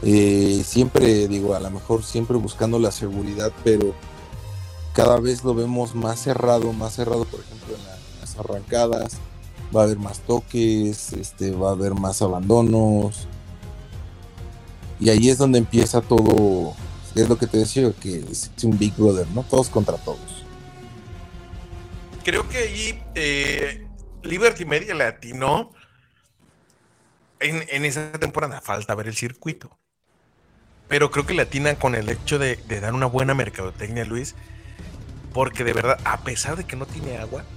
eh, siempre digo, a lo mejor siempre buscando la seguridad, pero cada vez lo vemos más cerrado, más cerrado, por ejemplo, en, la- en las arrancadas, va a haber más toques, este, va a haber más abandonos. Y ahí es donde empieza todo, es lo que te decía, que es un Big Brother, ¿no? Todos contra todos. Creo que ahí eh, Liberty Media le atinó en, en esa temporada. Falta ver el circuito. Pero creo que le atinan con el hecho de, de dar una buena mercadotecnia, Luis. porque de verdad, a pesar de que no tiene agua,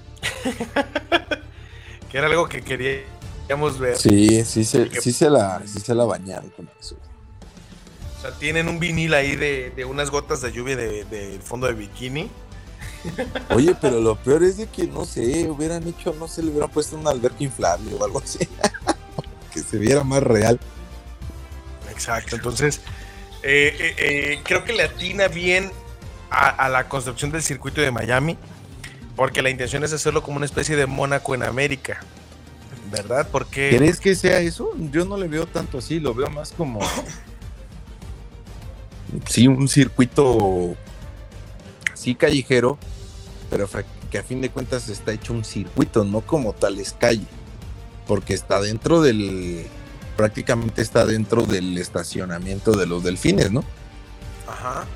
que era algo que queríamos ver, Sí, sí se, sí se la, sí se la bañaron con eso. o sea, tienen un vinil ahí de, de unas gotas de lluvia del de, del fondo de bikini. Oye, pero lo peor es de que no sé, hubieran hecho, no sé, le hubieran puesto una alberca inflable o algo así. que se viera más real. Exacto, entonces eh, eh, eh, creo que le atina bien a, a la construcción del circuito de Miami, porque la intención es hacerlo como una especie de Mónaco en América, ¿verdad? Porque ¿Crees que sea eso? Yo no le veo tanto así, lo veo más como. Sí, un circuito. Sí, callejero, pero que a fin de cuentas está hecho un circuito, no como tal es calle. Porque está dentro del. Prácticamente está dentro del estacionamiento de los delfines, ¿no? Ajá.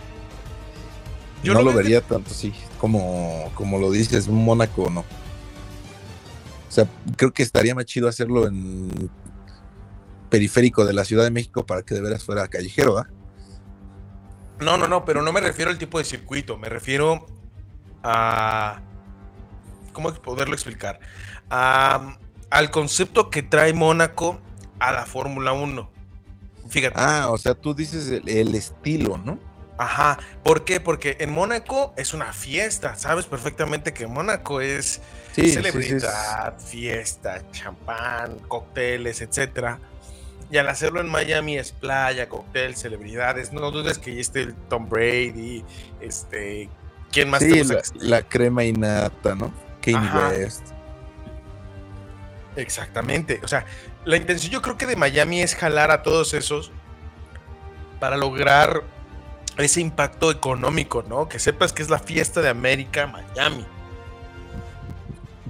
no lo vería tanto, sí, como, como lo dices, un Mónaco no. O sea, creo que estaría más chido hacerlo en periférico de la Ciudad de México para que de veras fuera callejero, ¿ah? No, no, no, pero no me refiero al tipo de circuito, me refiero a... ¿Cómo poderlo explicar? A- al concepto que trae Mónaco a la Fórmula 1. Fíjate. Ah, o sea, tú dices el, el estilo, ¿no? Ajá. ¿Por qué? Porque en Mónaco es una fiesta. Sabes perfectamente que Mónaco es Sí, sí, sí, celebridad, fiesta, champán, cócteles, etcétera. Y al hacerlo en Miami es playa, cóctel, celebridades. No dudes que ahí esté el Tom Brady, este, ¿quién más te gusta la, que la crema innata, ¿no? Kanye. West. Exactamente. O sea, la intención yo creo que de Miami es jalar a todos esos para lograr ese impacto económico, ¿no? Que sepas que es la fiesta de América, Miami.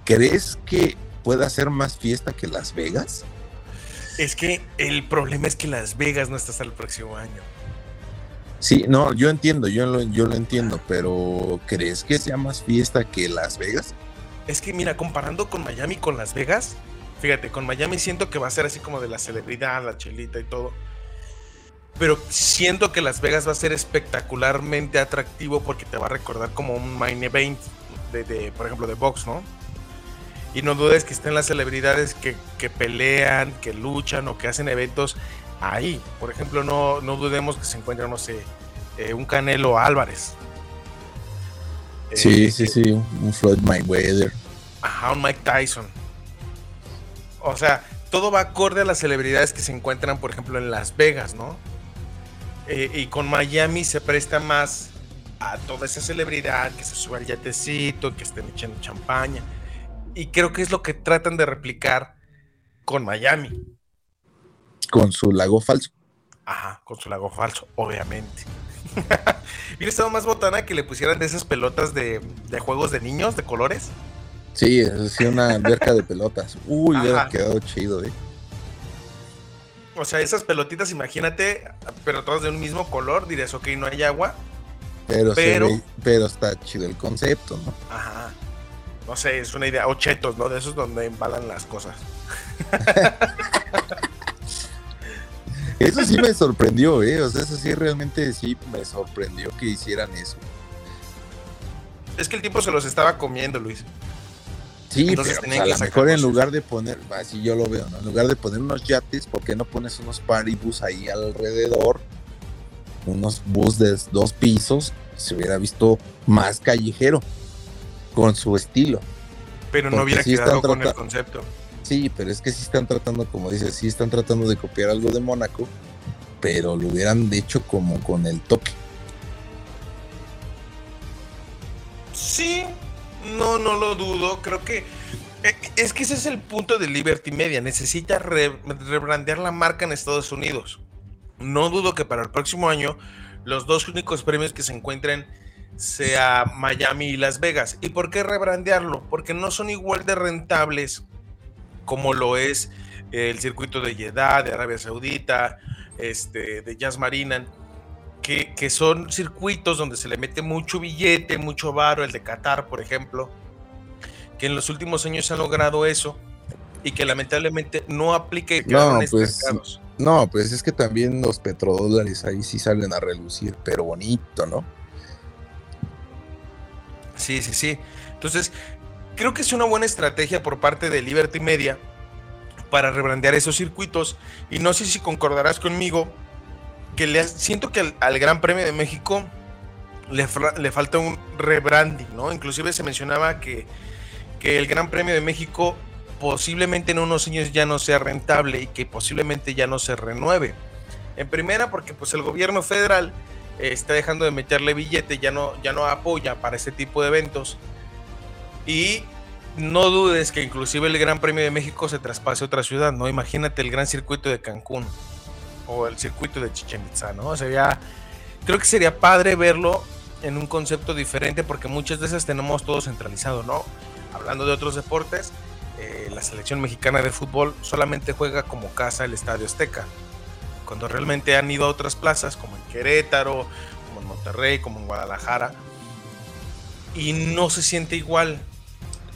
¿Crees que pueda ser más fiesta que Las Vegas? Es que el problema es que Las Vegas no está hasta el próximo año. Sí, no, yo entiendo, yo lo, entiendo, pero ¿crees que sea más fiesta que Las Vegas? Es que mira, comparando con Miami con Las Vegas, fíjate, con Miami siento que va a ser así como de la celebridad, la chelita y todo. Pero siento que Las Vegas va a ser espectacularmente atractivo porque te va a recordar como un main event de, de, por ejemplo, de box, ¿no? Y no dudes que estén las celebridades que, que pelean, que luchan o que hacen eventos ahí. Por ejemplo, no, no dudemos que se encuentre, no sé, eh, un Canelo Álvarez. Sí, Eh, sí, sí, un Floyd Mayweather. Ajá, un Mike Tyson. O sea, todo va acorde a las celebridades que se encuentran, por ejemplo, en Las Vegas, ¿no? Eh, y con Miami se presta más a toda esa celebridad que se sube al yatecito, que estén echando champaña. Y creo que es lo que tratan de replicar con Miami. Con su lago falso. Ajá, con su lago falso, obviamente. Hubiera estado más botana que le pusieran de esas pelotas de, de juegos de niños, de colores. Sí, es sí, una alberca de pelotas. Uy, hubiera quedado chido, ¿eh? O sea, esas pelotitas, imagínate, pero todas de un mismo color, dirías, ok, no hay agua. Pero, Pero- ve- pero está chido el concepto, ¿no? Ajá. No sé, es una idea. O chetos, ¿no? De esos donde embalan las cosas. Eso sí me sorprendió, ¿eh? O sea, eso sí realmente sí me sorprendió que hicieran eso. Es que el tiempo se los estaba comiendo, Luis. Sí, Entonces pero tenían a lo mejor en lugar de poner, así yo lo veo, ¿no? En lugar de poner unos yates, ¿por qué no pones unos paribus ahí alrededor? Unos bus de dos pisos, se hubiera visto más callejero, con su estilo. Pero no Porque hubiera sí quedado con el concepto. Sí, pero es que sí están tratando, como dices, sí están tratando de copiar algo de Mónaco, pero lo hubieran hecho como con el toque. Sí, no, no lo dudo. Creo que eh, es que ese es el punto de Liberty Media. Necesita re- rebrandear la marca en Estados Unidos. No dudo que para el próximo año los dos únicos premios que se encuentren sea Miami y Las Vegas. ¿Y por qué rebrandearlo? Porque no son igual de rentables como lo es el circuito de Jeddah, de Arabia Saudita, este, de Jazz Marinan que, que son circuitos donde se le mete mucho billete, mucho varo, el de Qatar, por ejemplo, que en los últimos años han logrado eso y que lamentablemente no aplica y No, pues. No, pues es que también los petrodólares ahí sí salen a relucir, pero bonito, ¿no? Sí, sí, sí. Entonces, creo que es una buena estrategia por parte de Liberty Media para rebrandear esos circuitos. Y no sé si concordarás conmigo que le, siento que al, Gran Premio de México le, le falta un rebranding, ¿no? Inclusive se mencionaba que, que el Gran Premio de México posiblemente en unos años ya no sea rentable y que posiblemente ya no se renueve. En primera, porque pues el gobierno federal eh, está dejando de meterle billete, ya no, ya no apoya para este tipo de eventos. Y no dudes que inclusive el Gran Premio de México se traspase a otra ciudad, ¿no? Imagínate el gran circuito de Cancún o el circuito de Chichen Itza, ¿no? Sería, creo que sería padre verlo en un concepto diferente porque muchas veces tenemos todo centralizado, ¿no? Hablando de otros deportes, eh, la selección mexicana de fútbol solamente juega como casa el Estadio Azteca, cuando realmente han ido a otras plazas como en Querétaro, como en Monterrey, como en Guadalajara, y no se siente igual.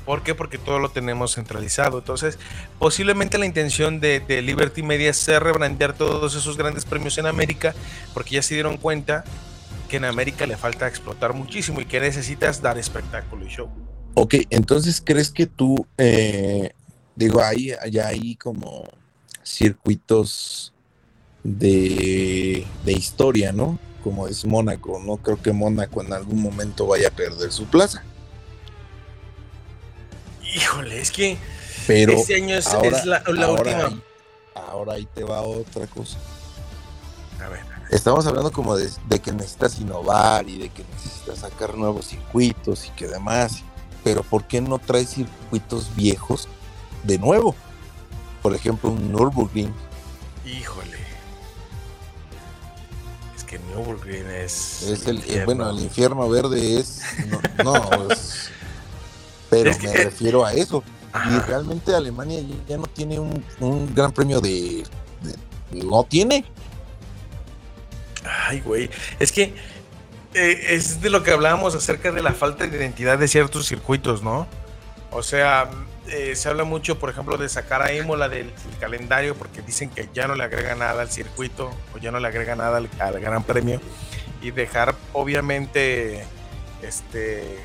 ¿Por qué? Porque todo lo tenemos centralizado. Entonces, posiblemente la intención de, Liberty Media es rebrandear todos esos grandes premios en América, porque ya se dieron cuenta que en América le falta explotar muchísimo y que necesitas dar espectáculo y show. Ok, entonces crees que tú, eh, digo, hay, ya hay como circuitos de historia, ¿no? Como es Mónaco, no creo que Mónaco en algún momento vaya a perder su plaza, Híjole, es que pero este año es, ahora- es la, la ahora última. ahí- ahora ahí te va otra cosa. A ver, Estamos hablando como de, de que necesitas innovar y de que necesitas sacar nuevos circuitos y que demás, pero ¿por qué no traes circuitos viejos de nuevo? Por ejemplo, un Nürburgring. híjole. Es que Nürburgring es. Es el, eh, bueno, el infierno verde es. No, no, es- pero Es que- me refiero a eso. Y realmente Alemania ya- ya no tiene un, un gran premio de, de- No tiene. Ay, güey. Es que eh, es de lo que hablábamos acerca de la falta de identidad de ciertos circuitos, ¿no? O sea, eh, se habla mucho, por ejemplo, de sacar a Imola del, del calendario porque dicen que ya no le agrega nada al circuito o ya no le agrega nada al, al Gran Premio y dejar, obviamente, este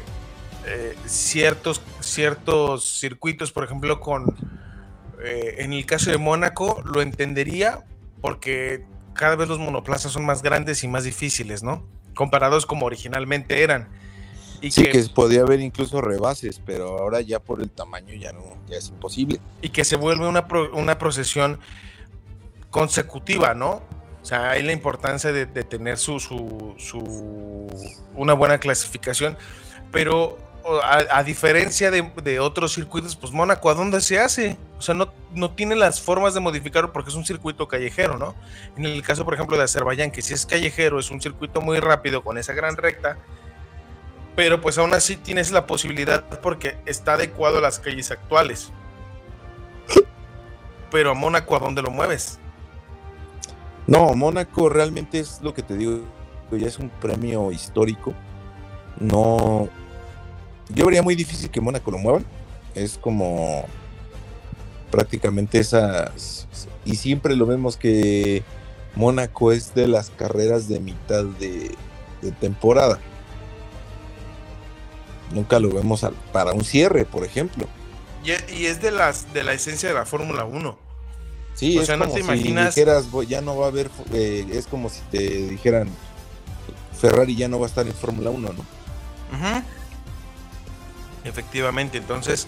eh, ciertos ciertos circuitos, por ejemplo, con eh, en el caso de Mónaco lo entendería porque cada vez los monoplazas son más grandes y más difíciles, ¿no? Comparados como originalmente eran. Y Sí, que, que podía haber incluso rebases, pero ahora ya por el tamaño ya no, ya es imposible. y que se vuelve una, pro- una procesión consecutiva, ¿no? O sea, hay la importancia de, de tener su, su, su- una buena clasificación, pero a, diferencia de, de otros circuitos, pues Mónaco, ¿a dónde se hace? O sea, no, no tiene las formas de modificarlo porque es un circuito callejero, ¿no? En el caso, por ejemplo, de Azerbaiyán, que si es callejero, es un circuito muy rápido con esa gran recta, pero pues aún así tienes la posibilidad porque está adecuado a las calles actuales. Pero a Mónaco, ¿a dónde lo mueves? No, Mónaco realmente es lo que te digo, ya es un premio histórico. No, yo vería muy difícil que Mónaco lo muevan. Es como prácticamente esas, y siempre lo vemos que Mónaco es de las carreras de mitad de, de temporada. Nunca lo vemos al- para un cierre, por ejemplo. Y, es de, las, de la esencia de la Fórmula 1. Sí, O es sea, no como te si imaginas- dijeras, "Voy- ya no va a haber, eh, es como si te dijeran, Ferrari ya no va a estar en Fórmula 1, ¿no? Ujú. Efectivamente, entonces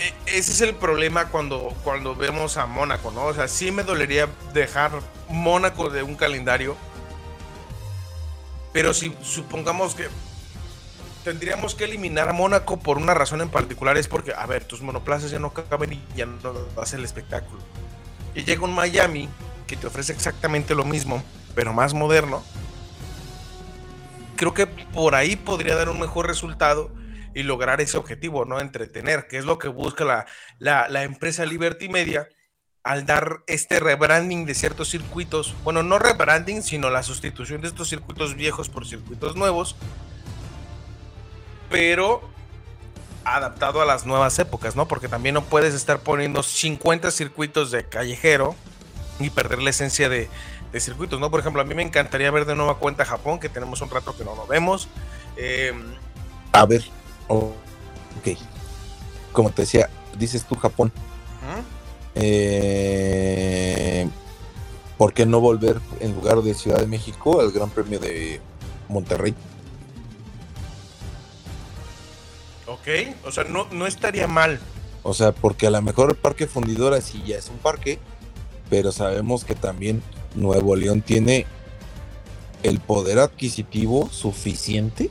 e- ese es el problema cuando, cuando vemos a Mónaco, ¿no? O sea, sí me dolería dejar Mónaco de un calendario, pero si supongamos que tendríamos que eliminar a Mónaco por una razón en particular, es porque, a ver, tus monoplazas ya no caben y ya no das el espectáculo. Y llega un Miami que te ofrece exactamente lo mismo, pero más moderno, creo que por ahí podría dar un mejor resultado y lograr ese objetivo, ¿no? Entretener, que es lo que busca la, la, empresa Liberty Media al dar este rebranding de ciertos circuitos. Bueno, no rebranding, sino la sustitución de estos circuitos viejos por circuitos nuevos, pero adaptado a las nuevas épocas, ¿no? Porque también no puedes estar poniendo 50 circuitos de callejero y perder la esencia de, de circuitos, ¿no? Por ejemplo, a mí me encantaría ver de nueva cuenta Japón, que tenemos un rato que no lo vemos. Eh, A ver, oh, ok. Como te decía, dices tú Japón. ujú. Eh, ¿Por qué no volver en lugar de Ciudad de México al Gran Premio de Monterrey? ok, o sea, no, no estaría mal. O sea, porque a lo mejor el Parque Fundidora sí ya es un parque, pero sabemos que también Nuevo León tiene el poder adquisitivo suficiente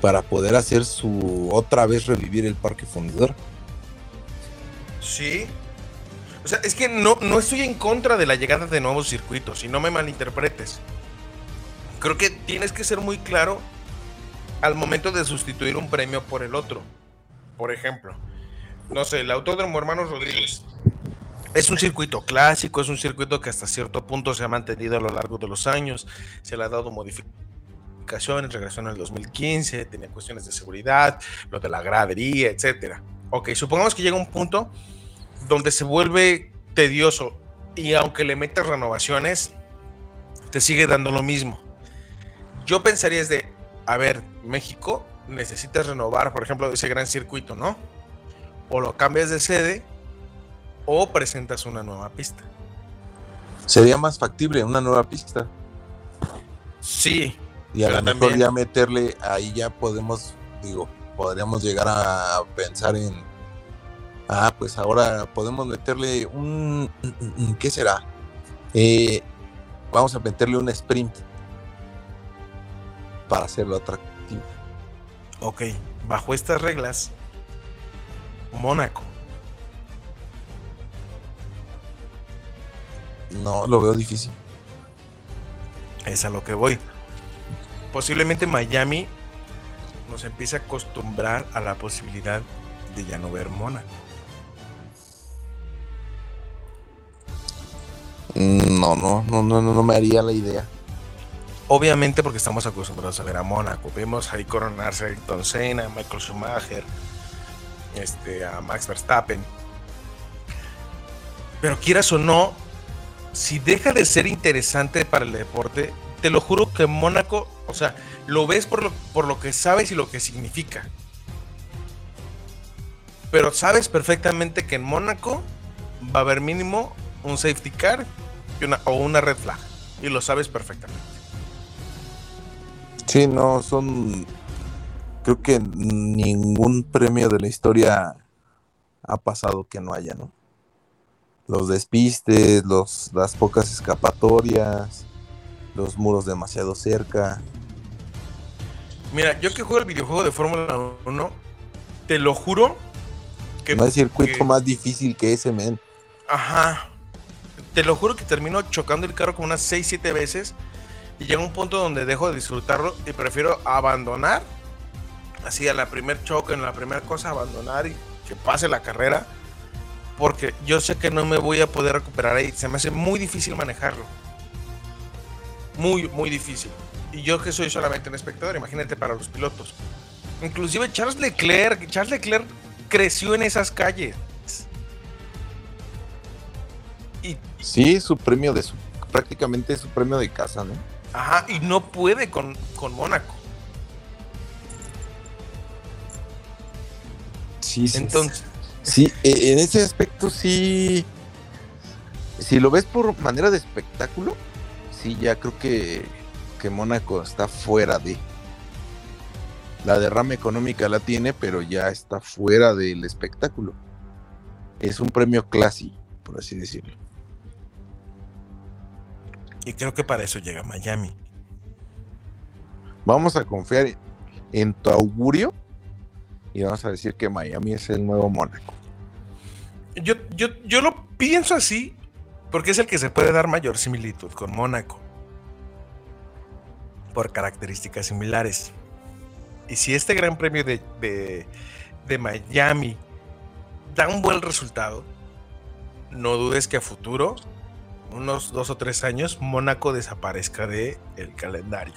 para poder hacer su otra vez revivir el Parque Fundidora. Sí. O sea, es que no, no estoy en contra de la llegada de nuevos circuitos, y no me malinterpretes. Creo que tienes que ser muy claro al momento de sustituir un premio por el otro. Por ejemplo, no sé, el Autódromo Hermanos Rodríguez. Es un circuito clásico, es un circuito que hasta cierto punto se ha mantenido a lo largo de los años, se le ha dado modificaciones, regresó en el 2015, tenía cuestiones de seguridad, lo de la gradería, etcétera. Ok, supongamos que llega un punto donde se vuelve tedioso y aunque le metas renovaciones, te sigue dando lo mismo. Yo pensaría es de, a ver, México, necesitas renovar, por ejemplo, ese gran circuito, ¿no? O lo cambias de sede o presentas una nueva pista. Sería más factible una nueva pista. Sí, Y a lo mejor también- ya meterle, ahí ya podemos, digo, podríamos llegar a pensar en, ah, pues ahora podemos meterle un, ¿qué será? Eh, vamos a meterle un sprint para hacerlo atractivo. ok, bajo estas reglas, Mónaco. No, lo veo difícil. Es a lo que voy. Posiblemente Miami nos empiece a acostumbrar a la posibilidad de ya no ver Mónaco. Mm, No, no, no, no, no, me haría la idea. Obviamente porque estamos acostumbrados a ver a Mónaco. Vemos ahí coronarse a Ayrton Senna, a Michael Schumacher, este, a Max Verstappen. Pero quieras o no, si deja de ser interesante para el deporte, te lo juro que Mónaco, o sea, lo ves por lo, por lo que sabes y lo que significa. Pero sabes perfectamente que en Mónaco va a haber mínimo un safety car y una, o una red flag. Y lo sabes perfectamente. Sí, no, son. Creo que ningún premio de la historia ha pasado que no haya, ¿no? Los despistes, los, las pocas escapatorias, los muros demasiado cerca. Mira, yo que juego el videojuego de Fórmula 1, te lo juro que. No hay circuito que- más difícil que ese, men. Ajá. Te lo juro que termino chocando el carro como unas 6, 7 veces. Y llega un punto donde dejo de disfrutarlo y prefiero abandonar. Así a la primer choque, en la primera cosa, abandonar y que pase la carrera. Porque yo sé que no me voy a poder recuperar ahí. Se me hace muy difícil manejarlo. Muy, muy difícil. Y yo que soy solamente un espectador, imagínate para los pilotos. Inclusive Charles Leclerc, Charles Leclerc creció en esas calles. Y, Sí, su premio de su. Prácticamente su premio de casa, ¿no? ajá, y no puede con, con Mónaco. Sí, sí. Entonces, Sí, e- en ese aspecto sí. Si lo ves por manera de espectáculo, sí, ya creo que, que Mónaco está fuera de. La derrama económica la tiene, pero ya está fuera del espectáculo. Es un premio clase, por así decirlo. y creo que para eso llega Miami. Vamos a confiar en tu augurio y vamos a decir que Miami es el nuevo Mónaco. Yo, yo, yo lo pienso así porque es el que se puede dar mayor similitud con Mónaco. Por características similares. Y si este gran premio de, de, de Miami da un buen resultado, no dudes que a futuro, unos dos o tres años, Mónaco desaparezca de el calendario.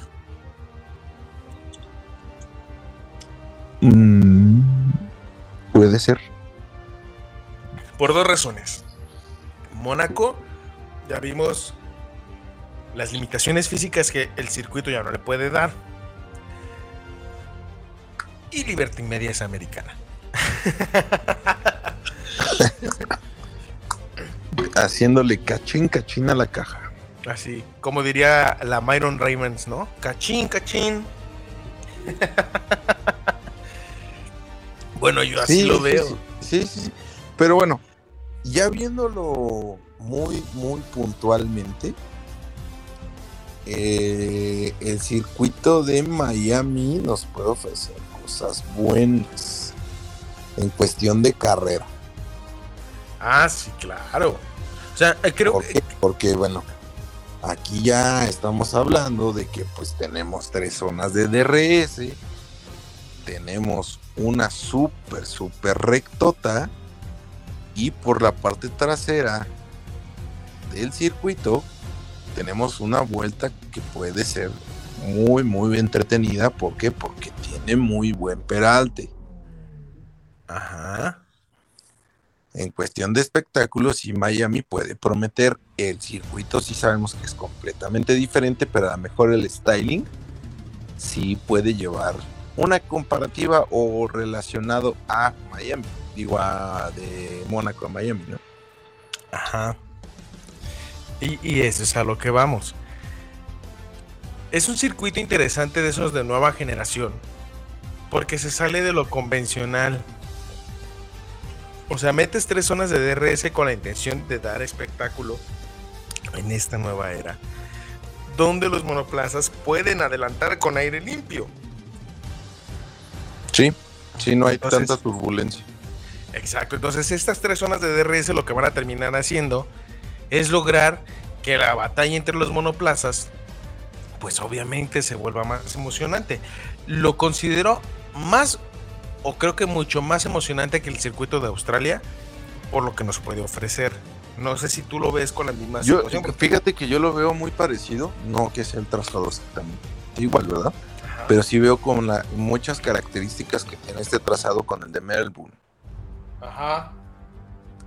Puede ser. Por dos razones. Mónaco, ya vimos las limitaciones físicas que el circuito ya no le puede dar. y Liberty Media es americana. Haciéndole cachín, cachín a la caja. Así, como diría la Myron Raymonds, ¿no? Cachín, cachín. bueno, yo así Sí, lo veo. Sí, sí, sí. Pero bueno, ya viéndolo muy, muy puntualmente, eh, el circuito de Miami nos puede ofrecer cosas buenas en cuestión de carrera. Ah, sí, claro. O sea, eh, creo ¿Por que? Porque, bueno, aquí ya estamos hablando de que pues tenemos tres zonas de DRS, tenemos una súper, súper rectota y por la parte trasera del circuito tenemos una vuelta que puede ser muy, muy entretenida. ¿Por qué? Porque tiene muy buen peralte. Ajá. En cuestión de espectáculos, sí Miami puede prometer. El circuito sí sabemos que es completamente diferente, pero a lo mejor el styling sí puede llevar una comparativa o relacionado a Miami. Digo, a de Mónaco a Miami, ¿no? Ajá. Y, y eso es a lo que vamos. Es un circuito interesante de esos de nueva generación. Porque se sale de lo convencional. O sea, metes tres zonas de DRS con la intención de dar espectáculo en esta nueva era. Donde los monoplazas pueden adelantar con aire limpio. Sí, sí, no hay Entonces- tanta turbulencia. Exacto, entonces estas tres zonas de DRS lo que van a terminar haciendo es lograr que la batalla entre los monoplazas, pues obviamente se vuelva más emocionante. Lo considero más, o creo que mucho más emocionante que el circuito de Australia, por lo que nos puede ofrecer. No sé si tú lo ves con la misma Yo, situación. fíjate que yo lo veo muy parecido, no que sea el trazado exactamente igual, ¿verdad? Pero sí veo con la, muchas características que tiene este trazado con el de Melbourne. Ajá.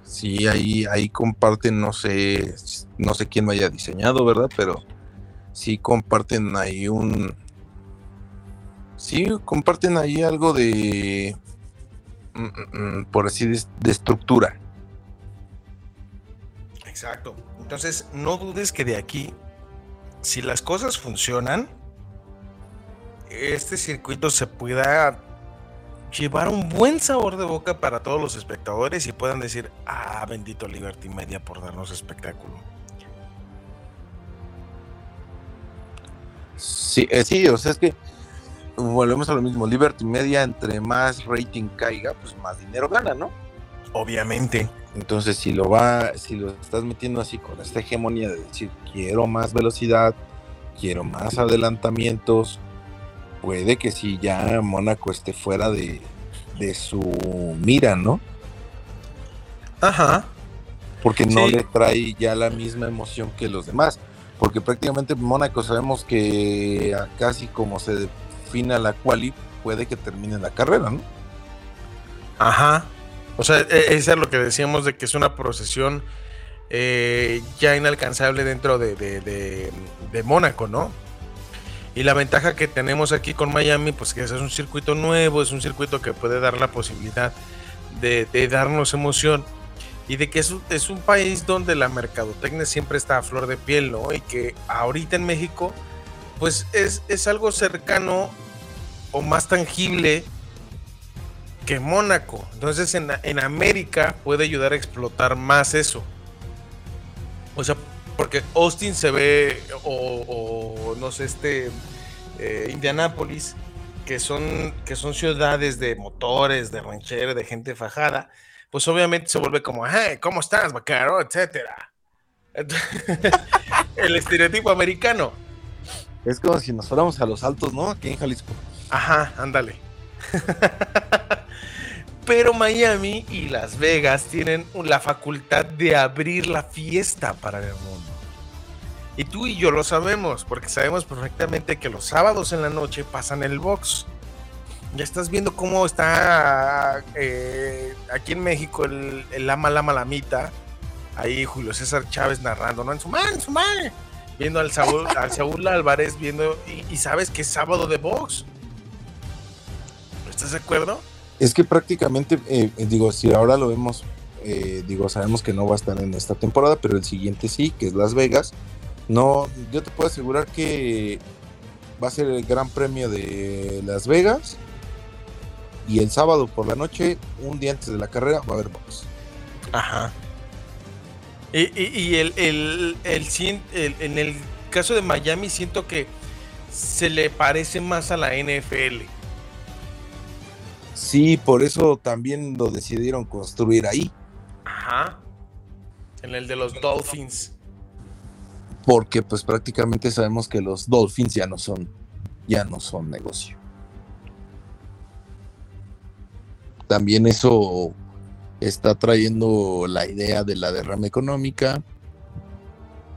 Sí, ahí, ahí comparten, no sé, no sé quién lo haya diseñado, ¿verdad? Pero sí comparten ahí un. Sí, comparten ahí algo de. mm, mm, mm, por así de, de estructura. Exacto. Entonces, no dudes que de aquí, si las cosas funcionan, este circuito se pueda llevar un buen sabor de boca para todos los espectadores y puedan decir, ah, bendito Liberty Media por darnos espectáculo. Sí, eh, sí, o sea, es que volvemos a lo mismo. Liberty Media, entre más rating caiga, pues más dinero gana, ¿no? Obviamente. Entonces, si lo va, si lo estás metiendo así con esta hegemonía de decir quiero más velocidad, quiero más adelantamientos, puede que si ya Mónaco esté fuera de, de su mira, ¿no? Ajá. Porque no Sí. le trae ya la misma emoción que los demás. Porque prácticamente Mónaco sabemos que casi como se defina la quali, puede que termine la carrera, ¿no? Ajá. O sea, eso es lo que decíamos de que es una procesión eh, ya inalcanzable dentro de, de- de- de Mónaco, ¿no? Y la ventaja que tenemos aquí con Miami, pues que es un circuito nuevo, es un circuito que puede dar la posibilidad de, darnos emoción y de que es un, es un país donde la mercadotecnia siempre está a flor de piel, ¿no? Y que ahorita en México, pues es, es algo cercano o más tangible que Mónaco. Entonces en, en América puede ayudar a explotar más eso. O sea, porque Austin se ve, o, no sé, este, eh, Indianápolis, que son, que son ciudades de motores, de ranchero, de gente fajada, pues obviamente se vuelve como, hey, ¿cómo estás, vaquero? Etcétera. Entonces, El estereotipo americano. Es como si nos fuéramos a los altos, ¿no? Aquí en Jalisco. Ajá, ándale. Pero Miami y Las Vegas tienen la facultad de abrir la fiesta para el mundo. Y tú y yo lo sabemos, porque sabemos perfectamente que los sábados en la noche pasan el box. Ya estás viendo cómo está eh, aquí en México el, el Lama Lama Lamita. Ahí Julio César Chávez narrando, ¿no? En su madre, en su madre. Viendo al Saúl, al Saúl Álvarez, viendo. Y, y sabes que es sábado de box. ¿Estás de acuerdo? Es que prácticamente, eh, digo, si ahora lo vemos, eh, digo, sabemos que no va a estar en esta temporada, pero el siguiente sí, que es Las Vegas. No, yo te puedo asegurar que va a ser el Gran Premio de Las Vegas. Y el sábado por la noche, un día antes de la carrera, va a haber box. Ajá. Y, y- y el, el- el el- en el caso de Miami siento que se le parece más a la NFL. Sí, por eso también lo decidieron construir ahí. Ajá. En el de los Dolphins. Porque pues prácticamente sabemos que los Dolphins ya no son, ya no son negocio. También eso está trayendo la idea de la derrama económica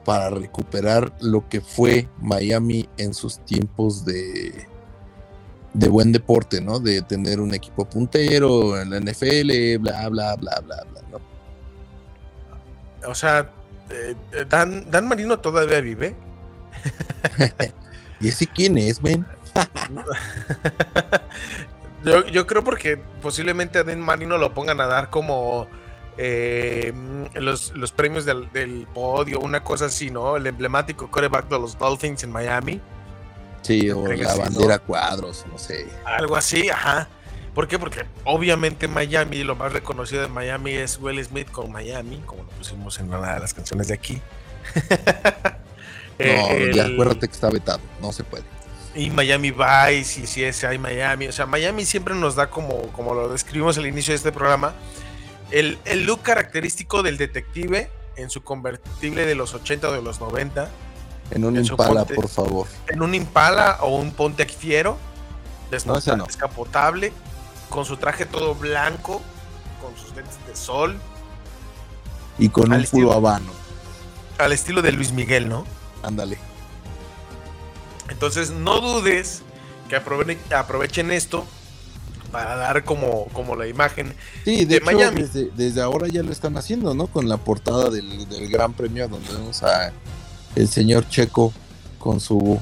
para recuperar lo que fue Miami en sus tiempos de, de buen deporte, ¿no? De tener un equipo puntero en la NFL, bla, bla, bla, bla, bla, ¿no? O sea, Dan, Dan Marino todavía vive. ¿Y ese quién es, men? Yo, yo creo porque posiblemente a Dan Marino lo pongan a dar como eh, los, los premios del, del podio, una cosa así, ¿no? El emblemático coreback de los Dolphins en Miami. Sí, o la sí, ¿no? bandera cuadros, no sé. Algo así, ajá. ¿Por qué? Porque obviamente Miami, lo más reconocido de Miami es Will Smith con Miami, como lo pusimos en una de las canciones de aquí. No, ya el- acuérdate que está vetado, no se puede. y Miami Vice y CSI Miami. O sea, Miami siempre nos da como, como lo describimos al inicio de este programa, el, el look característico del detective en su convertible de los 80 o de los 90, En un En impala, ponte. por favor. en un Impala o un Pontiac Fiero, No, ese no. Con su traje todo blanco, con sus lentes de sol, Y con un estilo- habano. al estilo de Luis Miguel, ¿no? Ándale. Entonces no dudes que aprove- aprovechen esto para dar como, como la imagen Sí, de, De hecho, Miami. Desde, desde ahora ya lo están haciendo, ¿no? Con la portada del, del Gran Premio, donde vemos a el señor Checo con su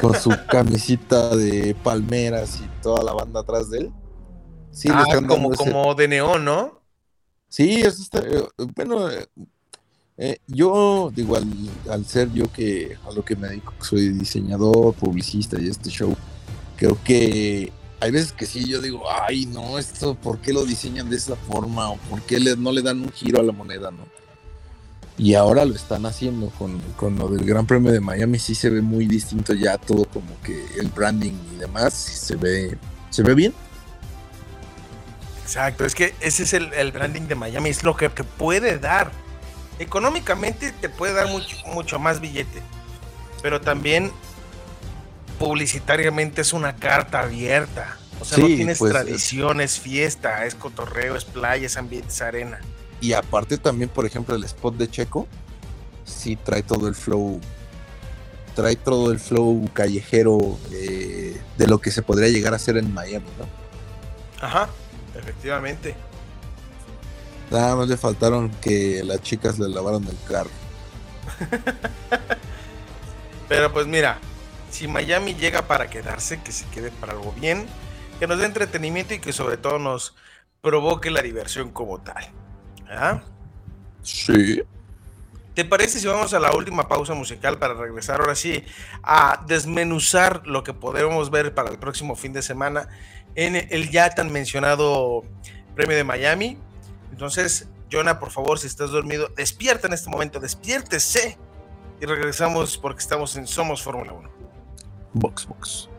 con su camisita de palmeras y toda la banda atrás de él. Sí, le Ah, están como, dando ese- como de neón, ¿no? Sí, eso está. eh, bueno, eh, eh, yo digo, al, al ser yo que a lo que me dedico, que soy diseñador, publicista y este show, creo que hay veces que sí, yo digo, ay, no, esto, ¿por qué lo diseñan de esa forma? ¿O por qué le- no le dan un giro a la moneda, no? Y ahora lo están haciendo con, con lo del Gran Premio de Miami, sí se ve muy distinto ya todo como que el branding y demás, se ve, se ve bien. Exacto, es que ese es el, el branding de Miami, es lo que te puede dar. Económicamente te puede dar mucho, mucho más billete, pero también publicitariamente es una carta abierta. O sea, no tienes pues, tradición, es fiesta, es cotorreo, es playa, es ambiente, es arena. Y aparte también, por ejemplo, el spot de Checo, sí trae todo el flow, trae todo el flow callejero eh, de lo que se podría llegar a hacer en Miami, ¿no? Ajá, efectivamente. Nada más le faltaron que las chicas le lavaron el carro. Pero pues mira, si Miami llega para quedarse, que se quede para algo bien, que nos dé entretenimiento y que sobre todo nos provoque la diversión como tal. ¿Ah? Sí. ¿Te parece si vamos a la última pausa musical para regresar ahora sí a desmenuzar lo que podemos ver para el próximo fin de semana en el ya tan mencionado premio de Miami? Entonces, Jonah, por favor, si estás dormido, despierta en este momento, despiértese y regresamos porque estamos en Somos Fórmula 1. Box, box.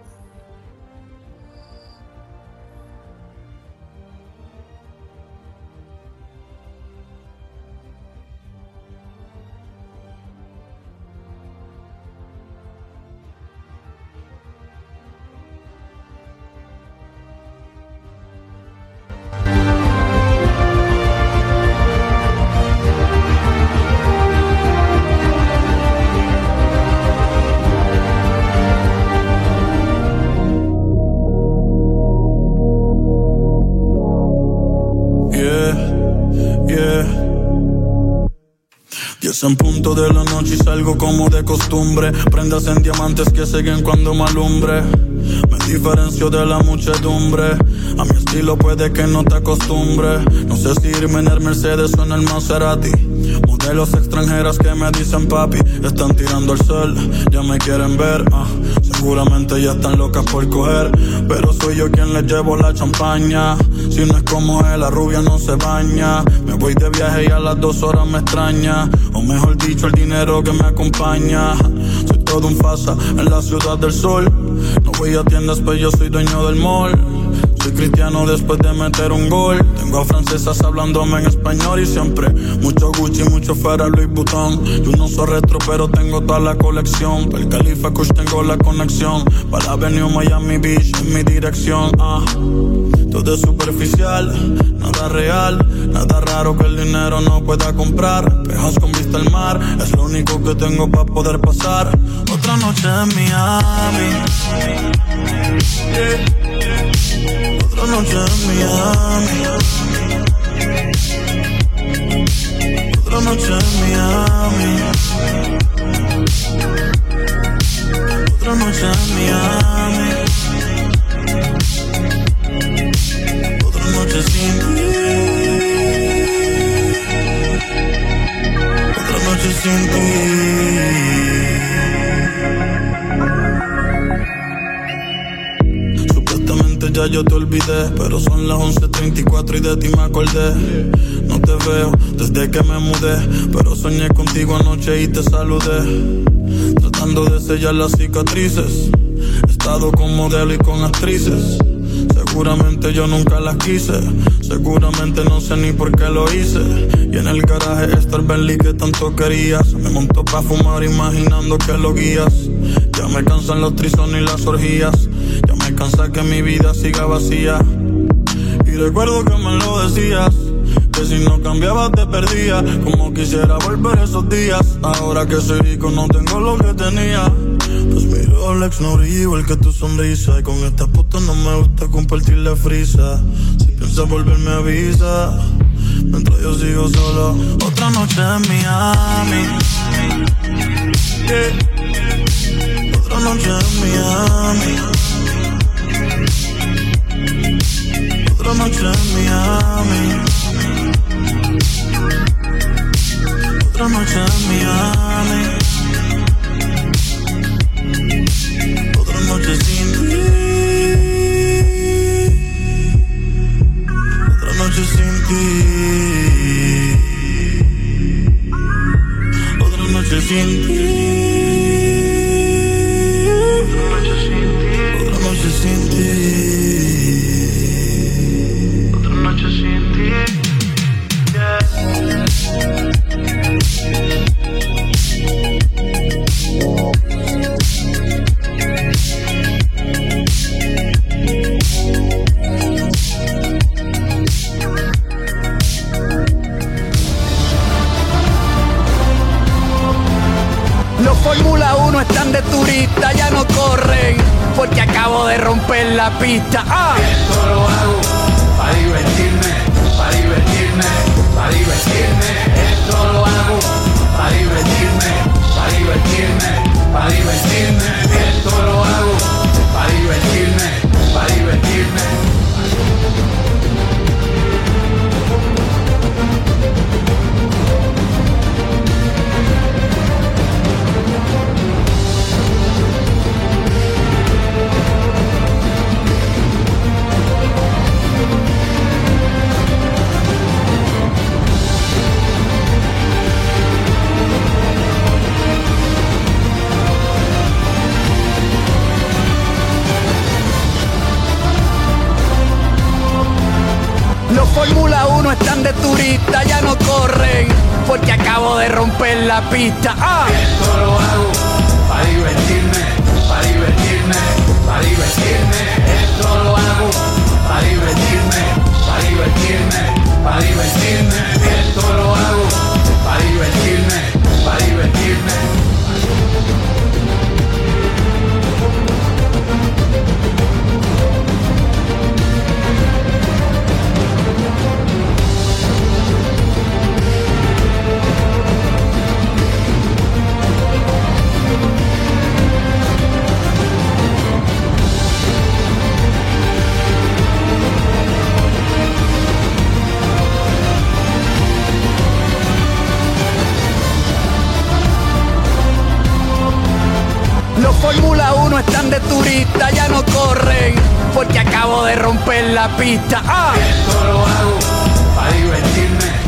En punto de la noche y salgo como de costumbre. Prendas en diamantes que siguen cuando me alumbre. Me diferencio de la muchedumbre. A mi estilo puede que no te acostumbre. No sé si irme en el Mercedes o en el Maserati. Modelos extranjeras que me dicen papi. Están tirando el sol, ya me quieren ver. ah. Seguramente ya están locas por coger. Pero soy yo quien les llevo la champaña. Si no es como él, la rubia no se baña. Me voy de viaje y a las dos horas me extraña. O mejor dicho, el dinero que me acompaña. Soy todo un fasa en la ciudad del sol. No voy a tiendas, pero yo soy dueño del mall. Soy cristiano después de meter un gol. Tengo a francesas hablándome en español y siempre mucho Gucci, mucho Ferrari Louis Vuitton. Yo no soy retro, pero tengo toda la colección. Para el Califa Kush tengo la conexión. Para la Avenue Miami Beach en mi dirección. Ah. Todo es superficial, nada real, nada raro que el dinero no pueda comprar. Pejas con vista al mar, es lo único que tengo para poder pasar. Otra noche en Miami. Yeah. Otra noche en Miami. Otra noche en Miami. Otra noche en Miami. Noche sin ti. Otra noche sin ti. Supuestamente ya yo te olvidé, pero son las 11.34 y de ti me acordé. No te veo desde que me mudé, pero soñé contigo anoche y te saludé. Tratando de sellar las cicatrices, he estado con modelo y con actrices. Seguramente yo nunca las quise. Seguramente no sé ni por qué lo hice. Y en el garaje está el Bentley que tanto querías. Me montó pa' fumar imaginando que lo guías. Ya me cansan los trisones y las orgías. Ya me cansa que mi vida siga vacía. Y recuerdo que me lo decías. Que si no cambiabas te perdía. Como quisiera volver esos días. Ahora que soy rico no tengo lo que tenía. Pues mi Rolex no brilla igual que tu sonrisa. Y con esta puta no me gusta compartir la frisa. Si piensas volverme avisa. Mientras yo sigo solo. Otra noche en Miami. Yeah. Otra noche en Miami. Otra noche en Miami. Otra noche en Miami. Ti. Otra noche sin ti. Romper la pista. ¡Ah! Esto lo hago para divertirme, para divertirme, para divertirme. Esto lo hago para divertirme, para divertirme, para divertirme. Esto lo hago para divertirme, para divertirme. 1 están de turista, ya no corren, porque acabo de romper la pista. ¡Ah! Lo hago para divertirme.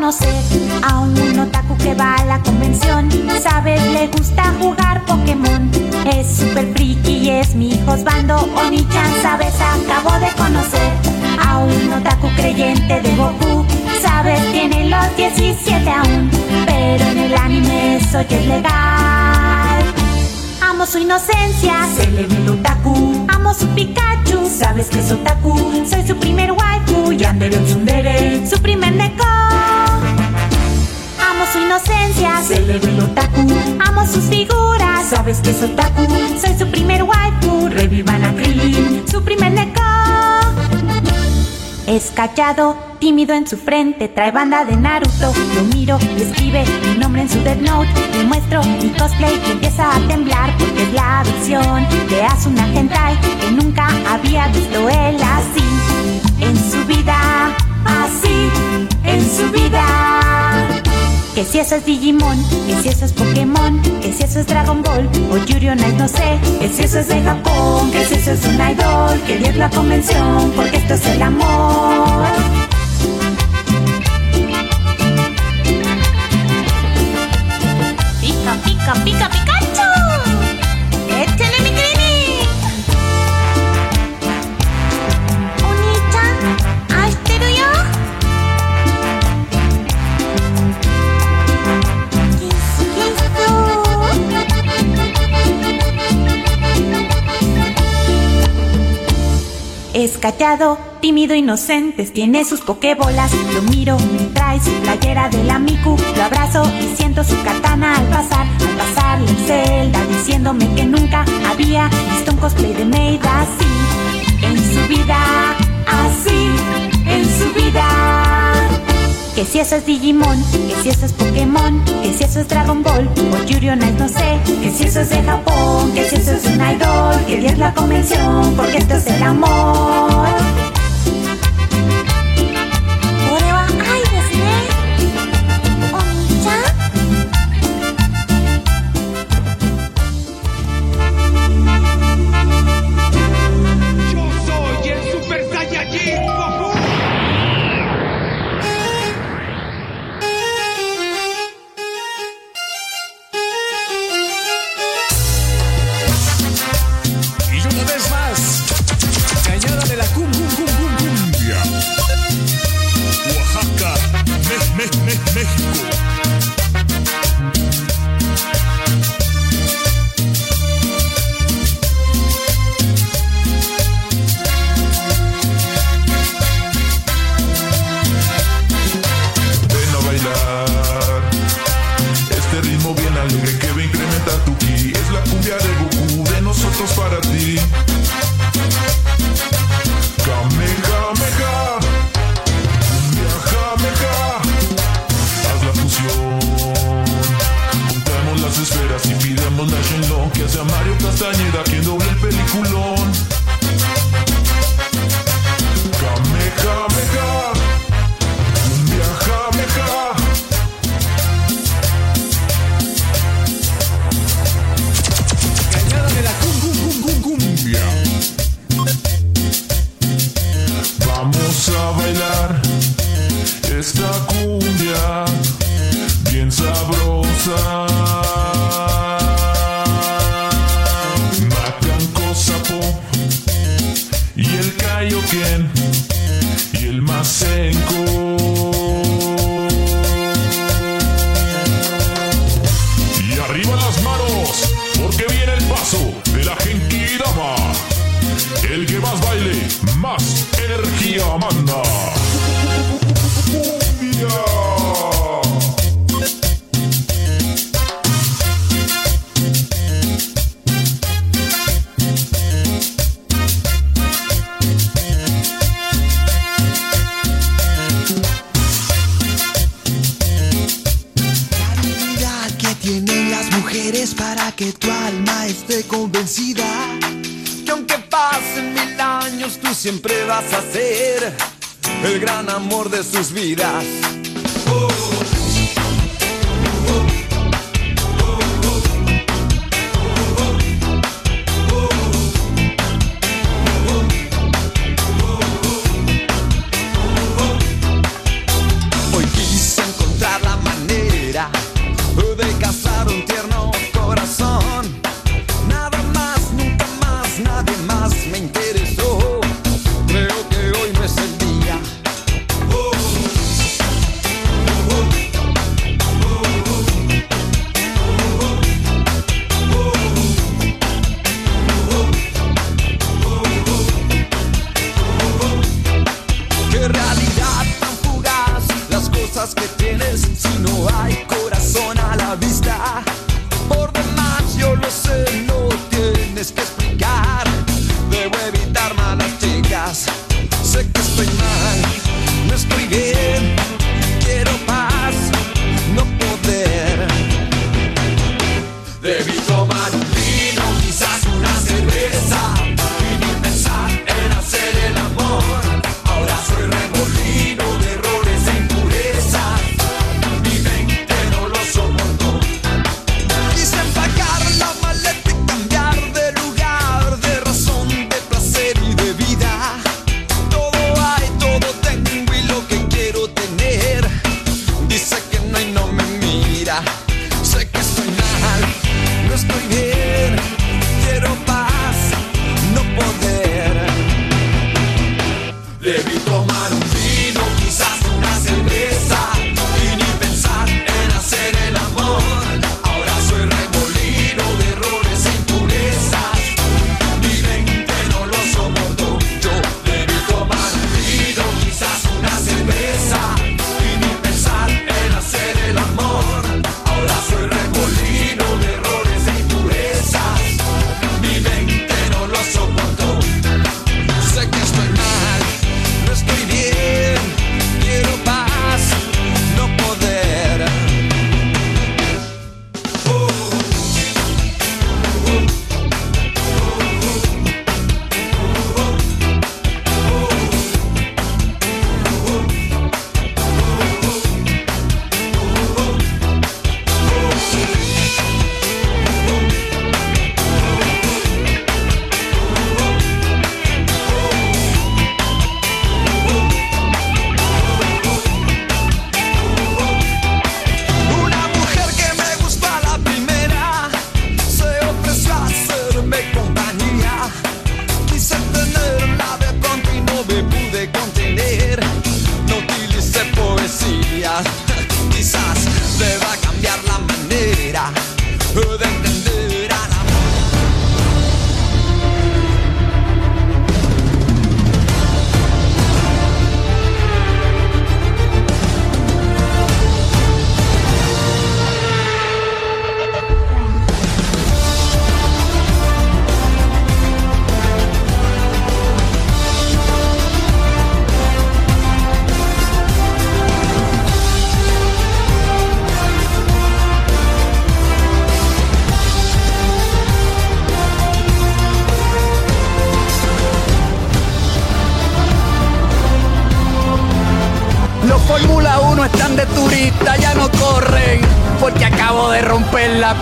Conocer a un otaku que va a la convención. Sabes, le gusta jugar Pokémon. Es super friki y es mi husbando. Oni-chan, sabes, acabo de conocer a un otaku creyente de Goku. Sabes, tiene los 17 aún, pero en el anime eso ya es legal. Amo su inocencia, el otaku. Amo su Pikachu, sabes que es otaku. Soy su primer waifu, Yandere un tsundere. Su primer neko. Su inocencia, ve el otaku. Amo sus figuras, sabes que es otaku. Soy su primer waifu, revivan a Krillin. Su primer neko. Es callado, tímido en su frente, trae banda de Naruto. Lo miro y escribe mi nombre en su Death Note. Le muestro mi cosplay y empieza a temblar porque es la visión de Asuna Hentai que nunca había visto él así en su vida. Así en su vida. Que si eso es Digimon, que si eso es Pokémon, que si eso es Dragon Ball o Yuri on no sé. Que si eso es de Japón, que si eso es un idol, que Dios la convención, porque esto es el amor. Pica, pica, pica, pica. callado, tímido, inocentes, tiene sus pokebolas, lo miro, trae su playera de la Miku, lo abrazo y siento su katana al pasar, al pasar la celda, diciéndome que nunca había visto un cosplay de Maid así, en su vida, así, en su vida. Que si eso es Digimon, que si eso es Pokémon, que si eso es Dragon Ball o Yuri on Ice, no sé. Que si eso es de Japón, que si eso es un idol, que Dios la convención, porque esto es el amor. sus vidas.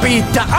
Romper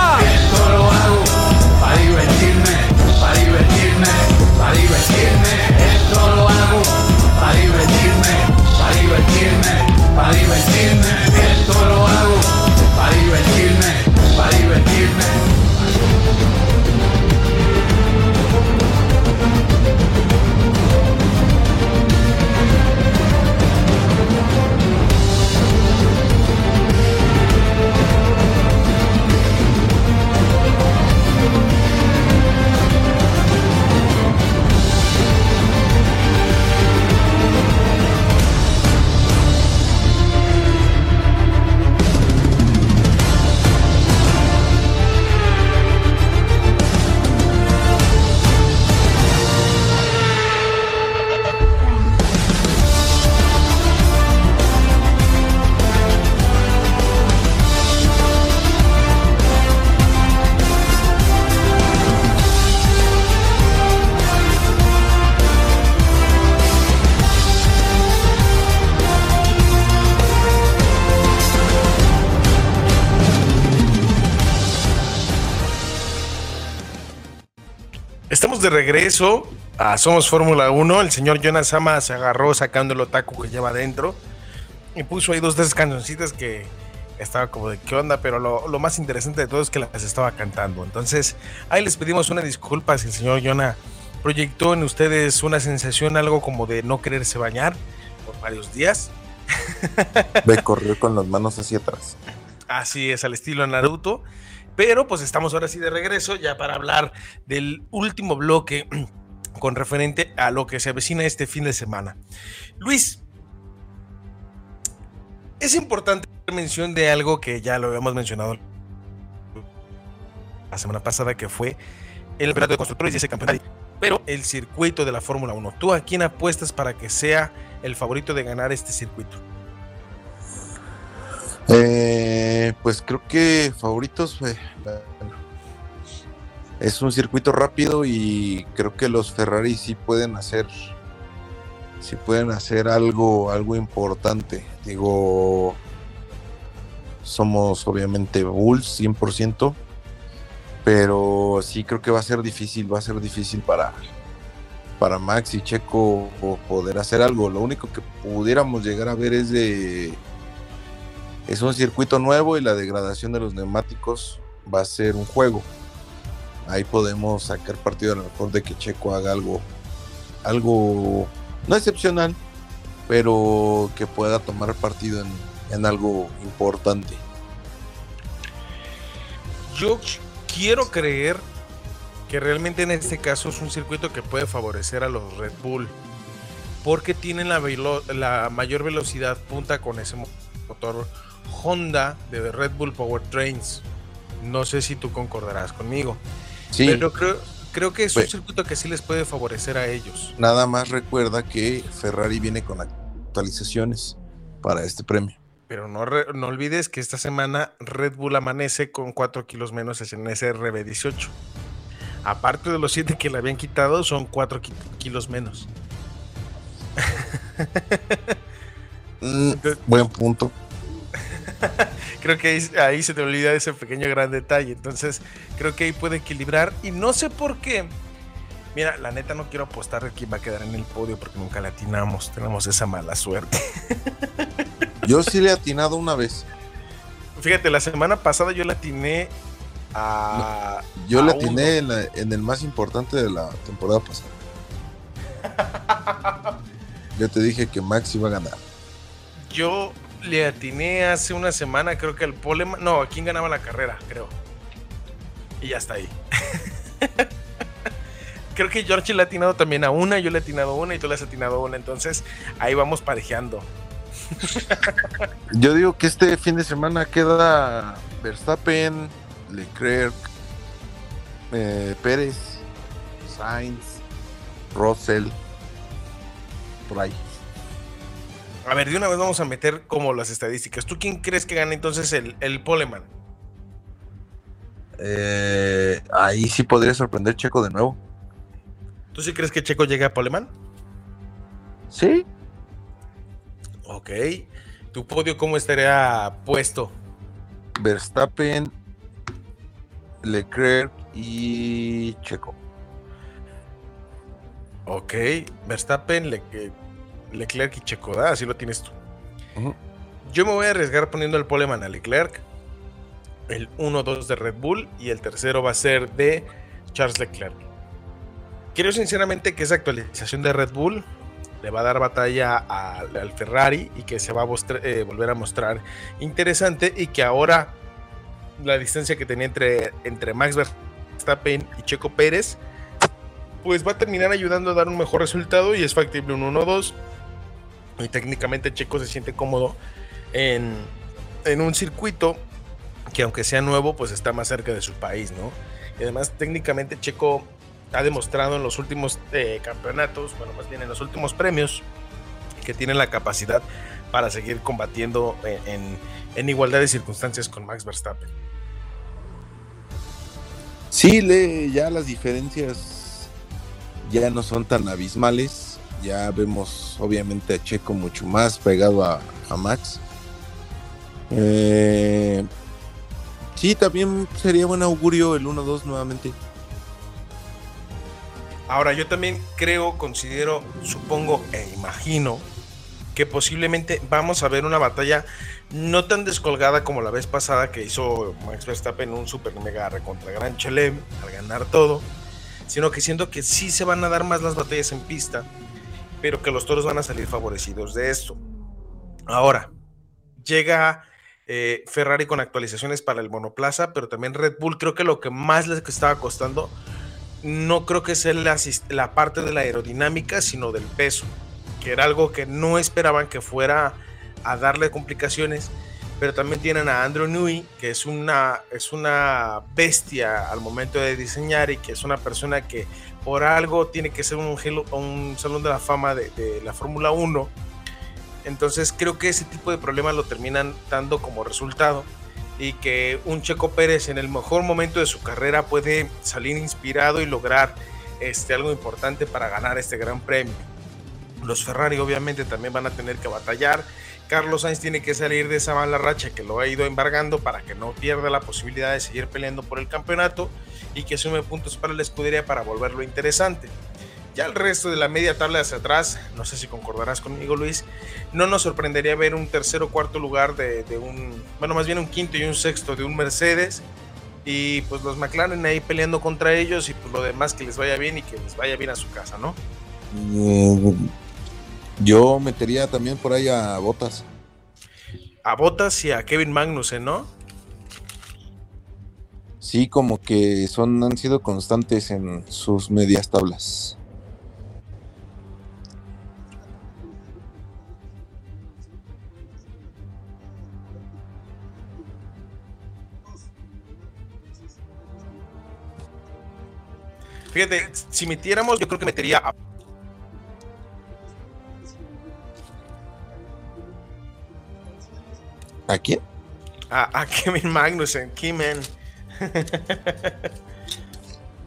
regreso a Somos Fórmula 1. El señor Jonas Sama se agarró sacando el otaku que lleva adentro y puso ahí dos de esas cancioncitas que estaba como de qué onda, pero lo, lo más interesante de todo es que las estaba cantando. Entonces, ahí les pedimos una disculpa si el señor Jonah proyectó en ustedes una sensación, algo como de no quererse bañar por varios días. Me corrió con las manos hacia atrás. Así es, al estilo Naruto. Pero pues estamos ahora sí de regreso ya para hablar del último bloque con referente a lo que se avecina este fin de semana. Luis, es importante hacer mención de algo que ya lo habíamos mencionado la semana pasada, que fue el campeonato de constructores y ese campeonato. Pero el circuito de la Fórmula 1. ¿Tú a quién apuestas para que sea el favorito de ganar este circuito? Eh, pues creo que favoritos eh, es un circuito rápido y creo que los Ferrari sí pueden hacer sí pueden hacer algo algo importante. Digo somos obviamente Bulls 100% pero sí creo que va a ser difícil va a ser difícil para para Max y Checo poder hacer algo. Lo único que pudiéramos llegar a ver es de es un circuito nuevo y la degradación de los neumáticos va a ser un juego. Ahí podemos sacar partido a lo mejor de que Checo haga algo, algo no excepcional, pero que pueda tomar partido en, algo importante. Yo quiero creer que realmente en este caso es un circuito que puede favorecer a los Red Bull, porque tienen la mayor velocidad punta con ese motor Honda de Red Bull Powertrains. No sé si tú concordarás conmigo. Sí. Pero creo, creo que es un Pues- circuito que sí les puede favorecer a ellos. Nada más recuerda que Ferrari viene con actualizaciones para este premio. Pero no, re- no olvides que esta semana Red Bull amanece con 4 kilos menos en ese RB18. Aparte de los 7 que le habían quitado, son 4 ki- kilos menos. Mm, buen punto. Creo que ahí, ahí se te olvida ese pequeño gran detalle. Entonces, creo que ahí puede equilibrar. Y no sé por qué. Mira, la neta no quiero apostar a quién va a quedar en el podio porque nunca le atinamos. Tenemos esa mala suerte. Yo sí le he atinado una vez. Fíjate, la semana pasada yo le atiné a. Yo a le atiné en, la- en el más importante de la temporada pasada. Yo te dije que Max iba a ganar. Yo le atiné hace una semana, creo que al Poleman. No, ¿a quién ganaba la carrera? Creo. Y ya está ahí. creo que George le ha atinado también a una, yo le he atinado una y tú le has atinado una. Entonces ahí vamos parejeando. Yo digo que este fin de semana queda Verstappen, Leclerc, eh, Pérez, Sainz, Russell, por ahí. A ver, de una vez vamos a meter como las estadísticas. ¿Tú quién crees que gana entonces el, el Poleman? Eh, ahí sí podría sorprender Checo de nuevo. ¿Tú sí crees que Checo llegue a Poleman? Sí. Ok. ¿Tu podio cómo estaría puesto? Verstappen, Leclerc y Checo. Ok. Verstappen, Le- Leclerc y Checo, ¿verdad? Así lo tienes tú. Yo me voy a arriesgar poniendo el poleman a Leclerc, el 1-2 de Red Bull y el tercero va a ser de Charles Leclerc. Creo sinceramente que esa actualización de Red Bull le va a dar batalla al, Ferrari y que se va a eh, volver a mostrar interesante y que ahora la distancia que tenía entre, entre Max Verstappen y Checo Pérez pues va a terminar ayudando a dar un mejor resultado y es factible un 1-2 y técnicamente Checo se siente cómodo en, en un circuito que aunque sea nuevo, pues está más cerca de su país, ¿no? Y además técnicamente Checo ha demostrado en los últimos eh, campeonatos, bueno, más bien en los últimos premios, que tiene la capacidad para seguir combatiendo en, en- en igualdad de circunstancias con Max Verstappen. Sí, le, ya las diferencias ya no son tan abismales. Ya vemos obviamente a Checo mucho más pegado a, Max. Eh, sí, también sería buen augurio el 1-2 nuevamente. Ahora, yo también creo, considero, supongo e imagino que posiblemente vamos a ver una batalla no tan descolgada como la vez pasada que hizo Max Verstappen un super mega recontra gran chelem al ganar todo, sino que siento que sí se van a dar más las batallas en pista, pero que los toros van a salir favorecidos de esto. Ahora, llega eh, Ferrari con actualizaciones para el monoplaza, pero también Red Bull creo que lo que más les estaba costando no creo que sea la, parte de la aerodinámica, sino del peso, que era algo que no esperaban que fuera a darle complicaciones, pero también tienen a Andrew Newey, que es una, es una bestia al momento de diseñar y que es una persona que por algo tiene que ser un, un salón de la fama de, de la Fórmula 1. Entonces creo que ese tipo de problemas lo terminan dando como resultado y que un Checo Pérez en el mejor momento de su carrera puede salir inspirado y lograr este, algo importante para ganar este gran premio. Los Ferrari obviamente también van a tener que batallar. Carlos Sainz tiene que salir de esa mala racha que lo ha ido embargando para que no pierda la posibilidad de seguir peleando por el campeonato y que sume puntos para la escudería para volverlo interesante. Ya el resto de la media tabla hacia atrás, no sé si concordarás conmigo Luis, no nos sorprendería ver un tercero o cuarto lugar de, de un, bueno, más bien un quinto y un sexto de un Mercedes. Y pues los McLaren ahí peleando contra ellos y pues lo demás que les vaya bien y que les vaya bien a su casa, ¿no? Yo metería también por ahí a Botas. A Bottas y a Kevin Magnussen, ¿no? Sí, como que son, han sido constantes en sus medias tablas. Fíjate, si metiéramos, yo creo que metería a ¿A quién? a, a Kevin Magnussen, Kimen.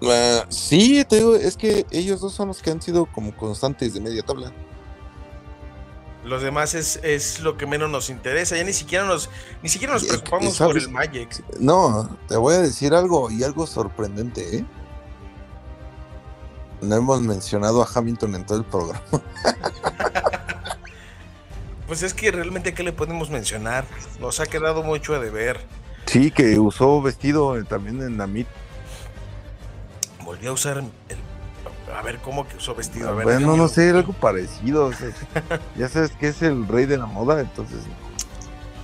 Ah, sí, te digo, es que ellos dos son los que han sido como constantes de media tabla. Los demás es, es lo que menos nos interesa. Ya ni siquiera nos, ni siquiera nos preocupamos por el Magic. No, te voy a decir algo y algo sorprendente, ¿eh? No hemos mencionado a Hamilton en todo el programa. Pues es que realmente, ¿qué le podemos mencionar? Nos ha quedado mucho a deber. Sí, que usó vestido eh, también en la MIT. Volvió a usar el. A ver, ¿cómo que usó vestido? A ver, Bueno, no sé, algo parecido. o sea, ya sabes que es el rey de la moda, entonces.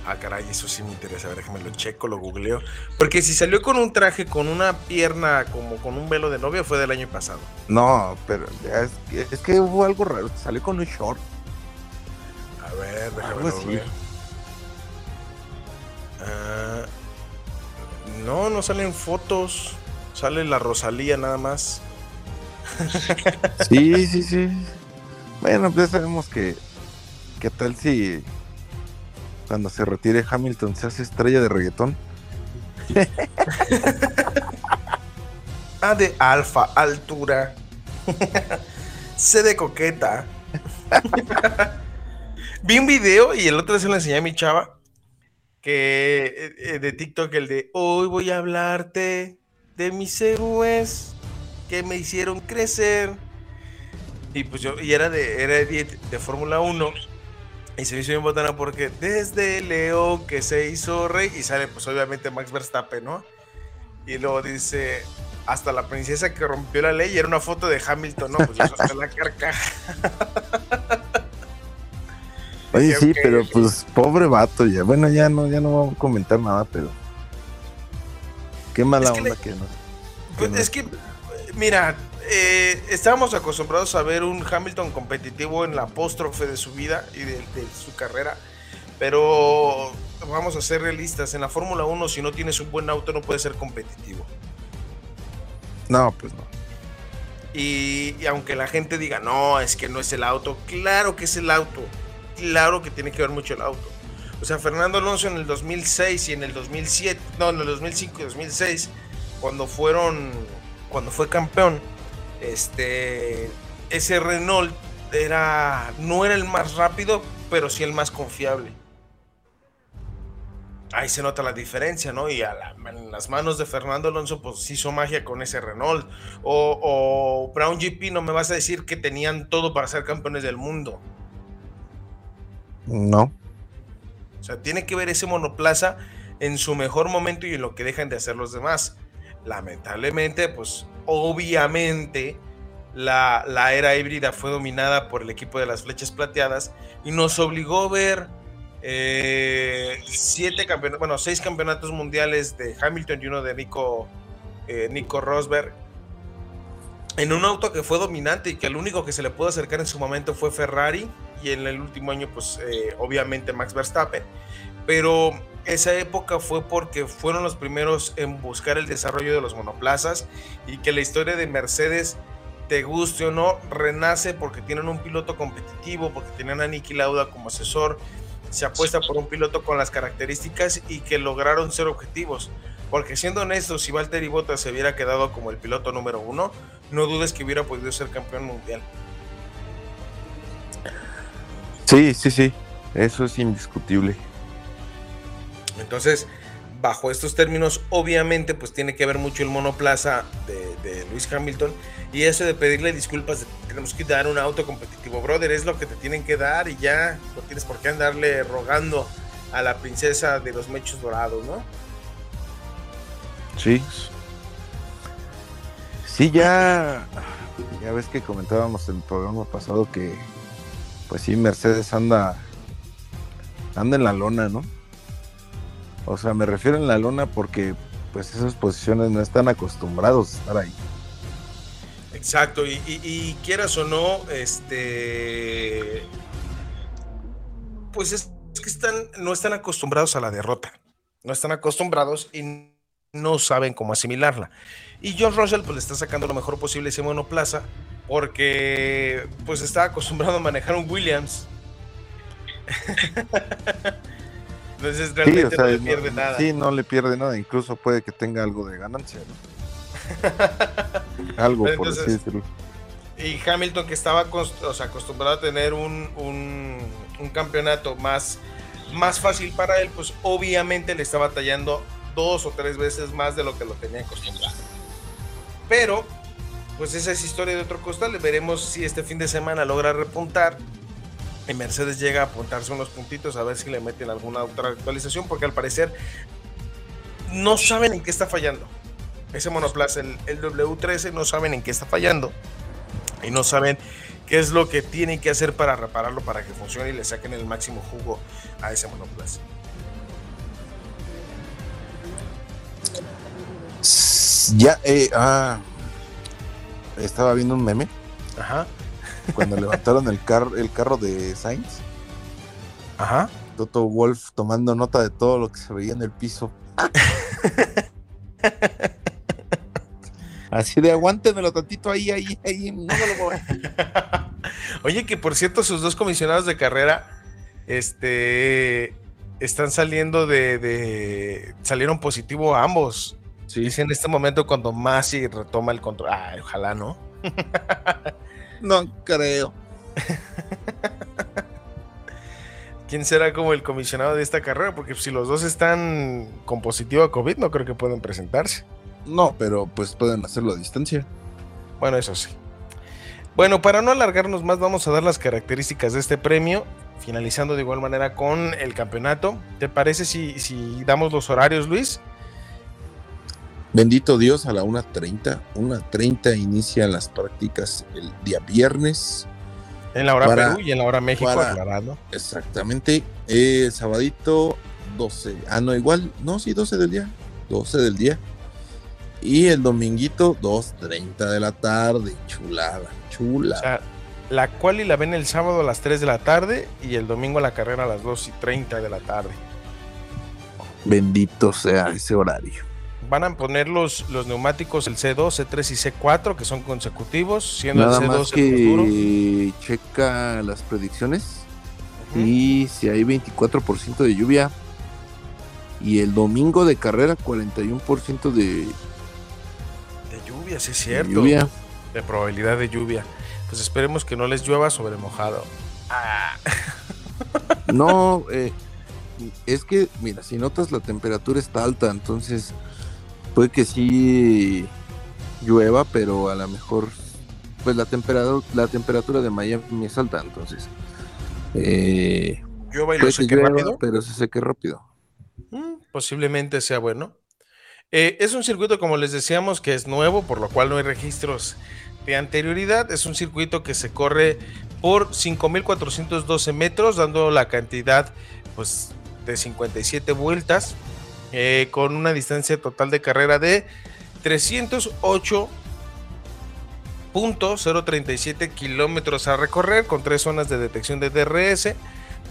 Ah, caray, eso sí me interesa. A ver, déjame lo checo, lo googleo. Porque si salió con un traje con una pierna como con un velo de novia, fue del año pasado. No, pero es, que- es que hubo algo raro. Salió con un short. Ver, déjame googleo. Ah, no, no salen fotos. Sale la Rosalía nada más. Sí, sí, sí. Bueno, pues ya sabemos que. ¿Qué tal si cuando se retire Hamilton se hace estrella de reggaetón? A de alfa, altura. C de coqueta. Vi un video y el otro día se lo enseñé a mi chava que eh, eh, de TikTok el de hoy voy a hablarte de mis héroes que me hicieron crecer. Y pues yo, y era de, era de, Fórmula 1. Y se me hizo bien botana porque desde Leo que se hizo rey y sale pues obviamente Max Verstappen, ¿no? Y luego dice, hasta la princesa que rompió la ley y era una foto de Hamilton, ¿no? Pues yo la carcaja. Oye, sí, pero pues pobre vato ya. Bueno, ya no, ya no vamos a comentar nada, pero qué mala Es que onda le- que no. Pues es que, mira, eh, estábamos acostumbrados a ver un Hamilton competitivo en la apóstrofe de su vida y de, de su carrera, pero vamos a ser realistas, en la Fórmula 1 si no tienes un buen auto no puedes ser competitivo. No, pues no. Y, y aunque la gente diga, no, es que no es el auto, claro que es el auto, claro que tiene que ver mucho el auto. O sea, Fernando Alonso en el 2006 y en el 2007, no, en el 2005 y 2006, cuando fueron, cuando fue campeón, este, ese Renault era, no era el más rápido, pero sí el más confiable. Ahí se nota la diferencia, ¿no? Y a en las manos de Fernando Alonso, pues hizo magia con ese Renault. O, o Brown GP, no me vas a decir que tenían todo para ser campeones del mundo. No. O sea, tiene que ver ese monoplaza en su mejor momento y en lo que dejan de hacer los demás. Lamentablemente, pues obviamente la, la era híbrida fue dominada por el equipo de las flechas plateadas y nos obligó a ver eh, siete campeonatos, bueno, seis campeonatos mundiales de Hamilton y uno de Nico, eh, Nico Rosberg en un auto que fue dominante y que el único que se le pudo acercar en su momento fue Ferrari y en el último año pues eh, obviamente Max Verstappen. Pero esa época fue porque fueron los primeros en buscar el desarrollo de los monoplazas y que la historia de Mercedes te guste o no renace porque tienen un piloto competitivo porque tienen a Niki Lauda como asesor se apuesta por un piloto con las características y que lograron ser objetivos porque siendo honestos, si Valtteri Bottas se hubiera quedado como el piloto número uno, no dudes que hubiera podido ser campeón mundial. Sí, sí, sí. Eso es indiscutible. Entonces, bajo estos términos, obviamente, pues tiene que ver mucho el monoplaza de, de Luis Hamilton y eso de pedirle disculpas, de, tenemos que dar un auto competitivo, brother, es lo que te tienen que dar y ya no tienes por qué andarle rogando a la princesa de los mechos dorados, ¿no? Sí. Sí, ya. Ya ves que comentábamos en el programa pasado que. Pues sí, Mercedes anda. Anda en la lona, ¿no? O sea, me refiero en la lona porque. Pues esas posiciones no están acostumbrados a estar ahí. Exacto, y, y- y quieras o no, este. Pues es, que están, no están acostumbrados a la derrota. No están acostumbrados y no saben cómo asimilarla. Y John Russell pues le está sacando lo mejor posible ese monoplaza porque pues está acostumbrado a manejar un Williams. Entonces Sí, realmente o sea, no le no- pierde nada. sí, no le pierde nada. Incluso puede que tenga algo de ganancia, ¿no? algo, por así decirlo. Y Hamilton, que estaba o sea, acostumbrado a tener un, un- un campeonato más, más fácil para él, pues obviamente le está batallando dos o tres veces más de lo que lo tenía acostumbrado. Pero, pues esa es historia de otro costal. Veremos si este fin de semana logra repuntar. Y Mercedes llega a apuntarse unos puntitos a ver si le meten alguna otra actualización, porque al parecer no saben en qué está fallando. Ese monoplaza, el, el W13, no saben en qué está fallando y no saben qué es lo que tienen que hacer para repararlo para que funcione y le saquen el máximo jugo a ese monoplaza. Ya, eh, ah, estaba viendo un meme Ajá. cuando levantaron el, car- el carro de Sainz. Ajá. Toto Wolf tomando nota de todo lo que se veía en el piso. Así de aguántenmelo tantito ahí, ahí, ahí, no me lo. Oye, que por cierto, sus dos comisionados de carrera, este, están saliendo de, de- salieron positivo a ambos. Dice en este momento cuando Masi retoma el control. Ay, ojalá no. No creo. quién será como el comisionado de esta carrera, porque si los dos están con positivo a COVID, no creo que puedan presentarse. No, pero pues pueden hacerlo a distancia. Bueno, eso sí. Bueno, para no alargarnos más, vamos a dar las características de este premio, finalizando de igual manera con el campeonato. ¿Te parece si, si damos los horarios, Luis? Bendito Dios, a la 1.30. 1.30 inician las prácticas el día viernes. En la hora Para- Perú y en la hora México, para-. Exactamente. El sabadito 12. Ah, no, igual. No, sí, 12 del día. 12 del día. Y el dominguito 2.30 de la tarde. Chulada, chula. O sea, la cual y la ven el sábado a las 3 de la tarde y el domingo la carrera a las 2 y 30 de la tarde. Bendito sea ese horario. Van a poner los, los neumáticos el C2, C3 y C4 que son consecutivos, siendo Nada el C2 más el más duro. que checa las predicciones y si hay 24% de lluvia y el domingo de carrera 41% de De lluvia, sí es cierto. lluvia. De probabilidad de lluvia. Pues esperemos que no les llueva sobre mojado. Ah, No, eh, es que, mira, si notas la temperatura está alta, entonces puede que sí llueva, pero a lo mejor, pues la temperatura, la temperatura de Miami es alta, entonces. Eh, Llueva y lo seque llueva, rápido. pero se seque rápido. Mm, posiblemente sea bueno. Eh, es un circuito, como les decíamos, que es nuevo, por lo cual no hay registros de anterioridad. Es un circuito que se corre por 5.412 metros, dando la cantidad pues, de 57 vueltas, eh, con una distancia total de carrera de 308.037 kilómetros a recorrer, con tres zonas de detección de DRS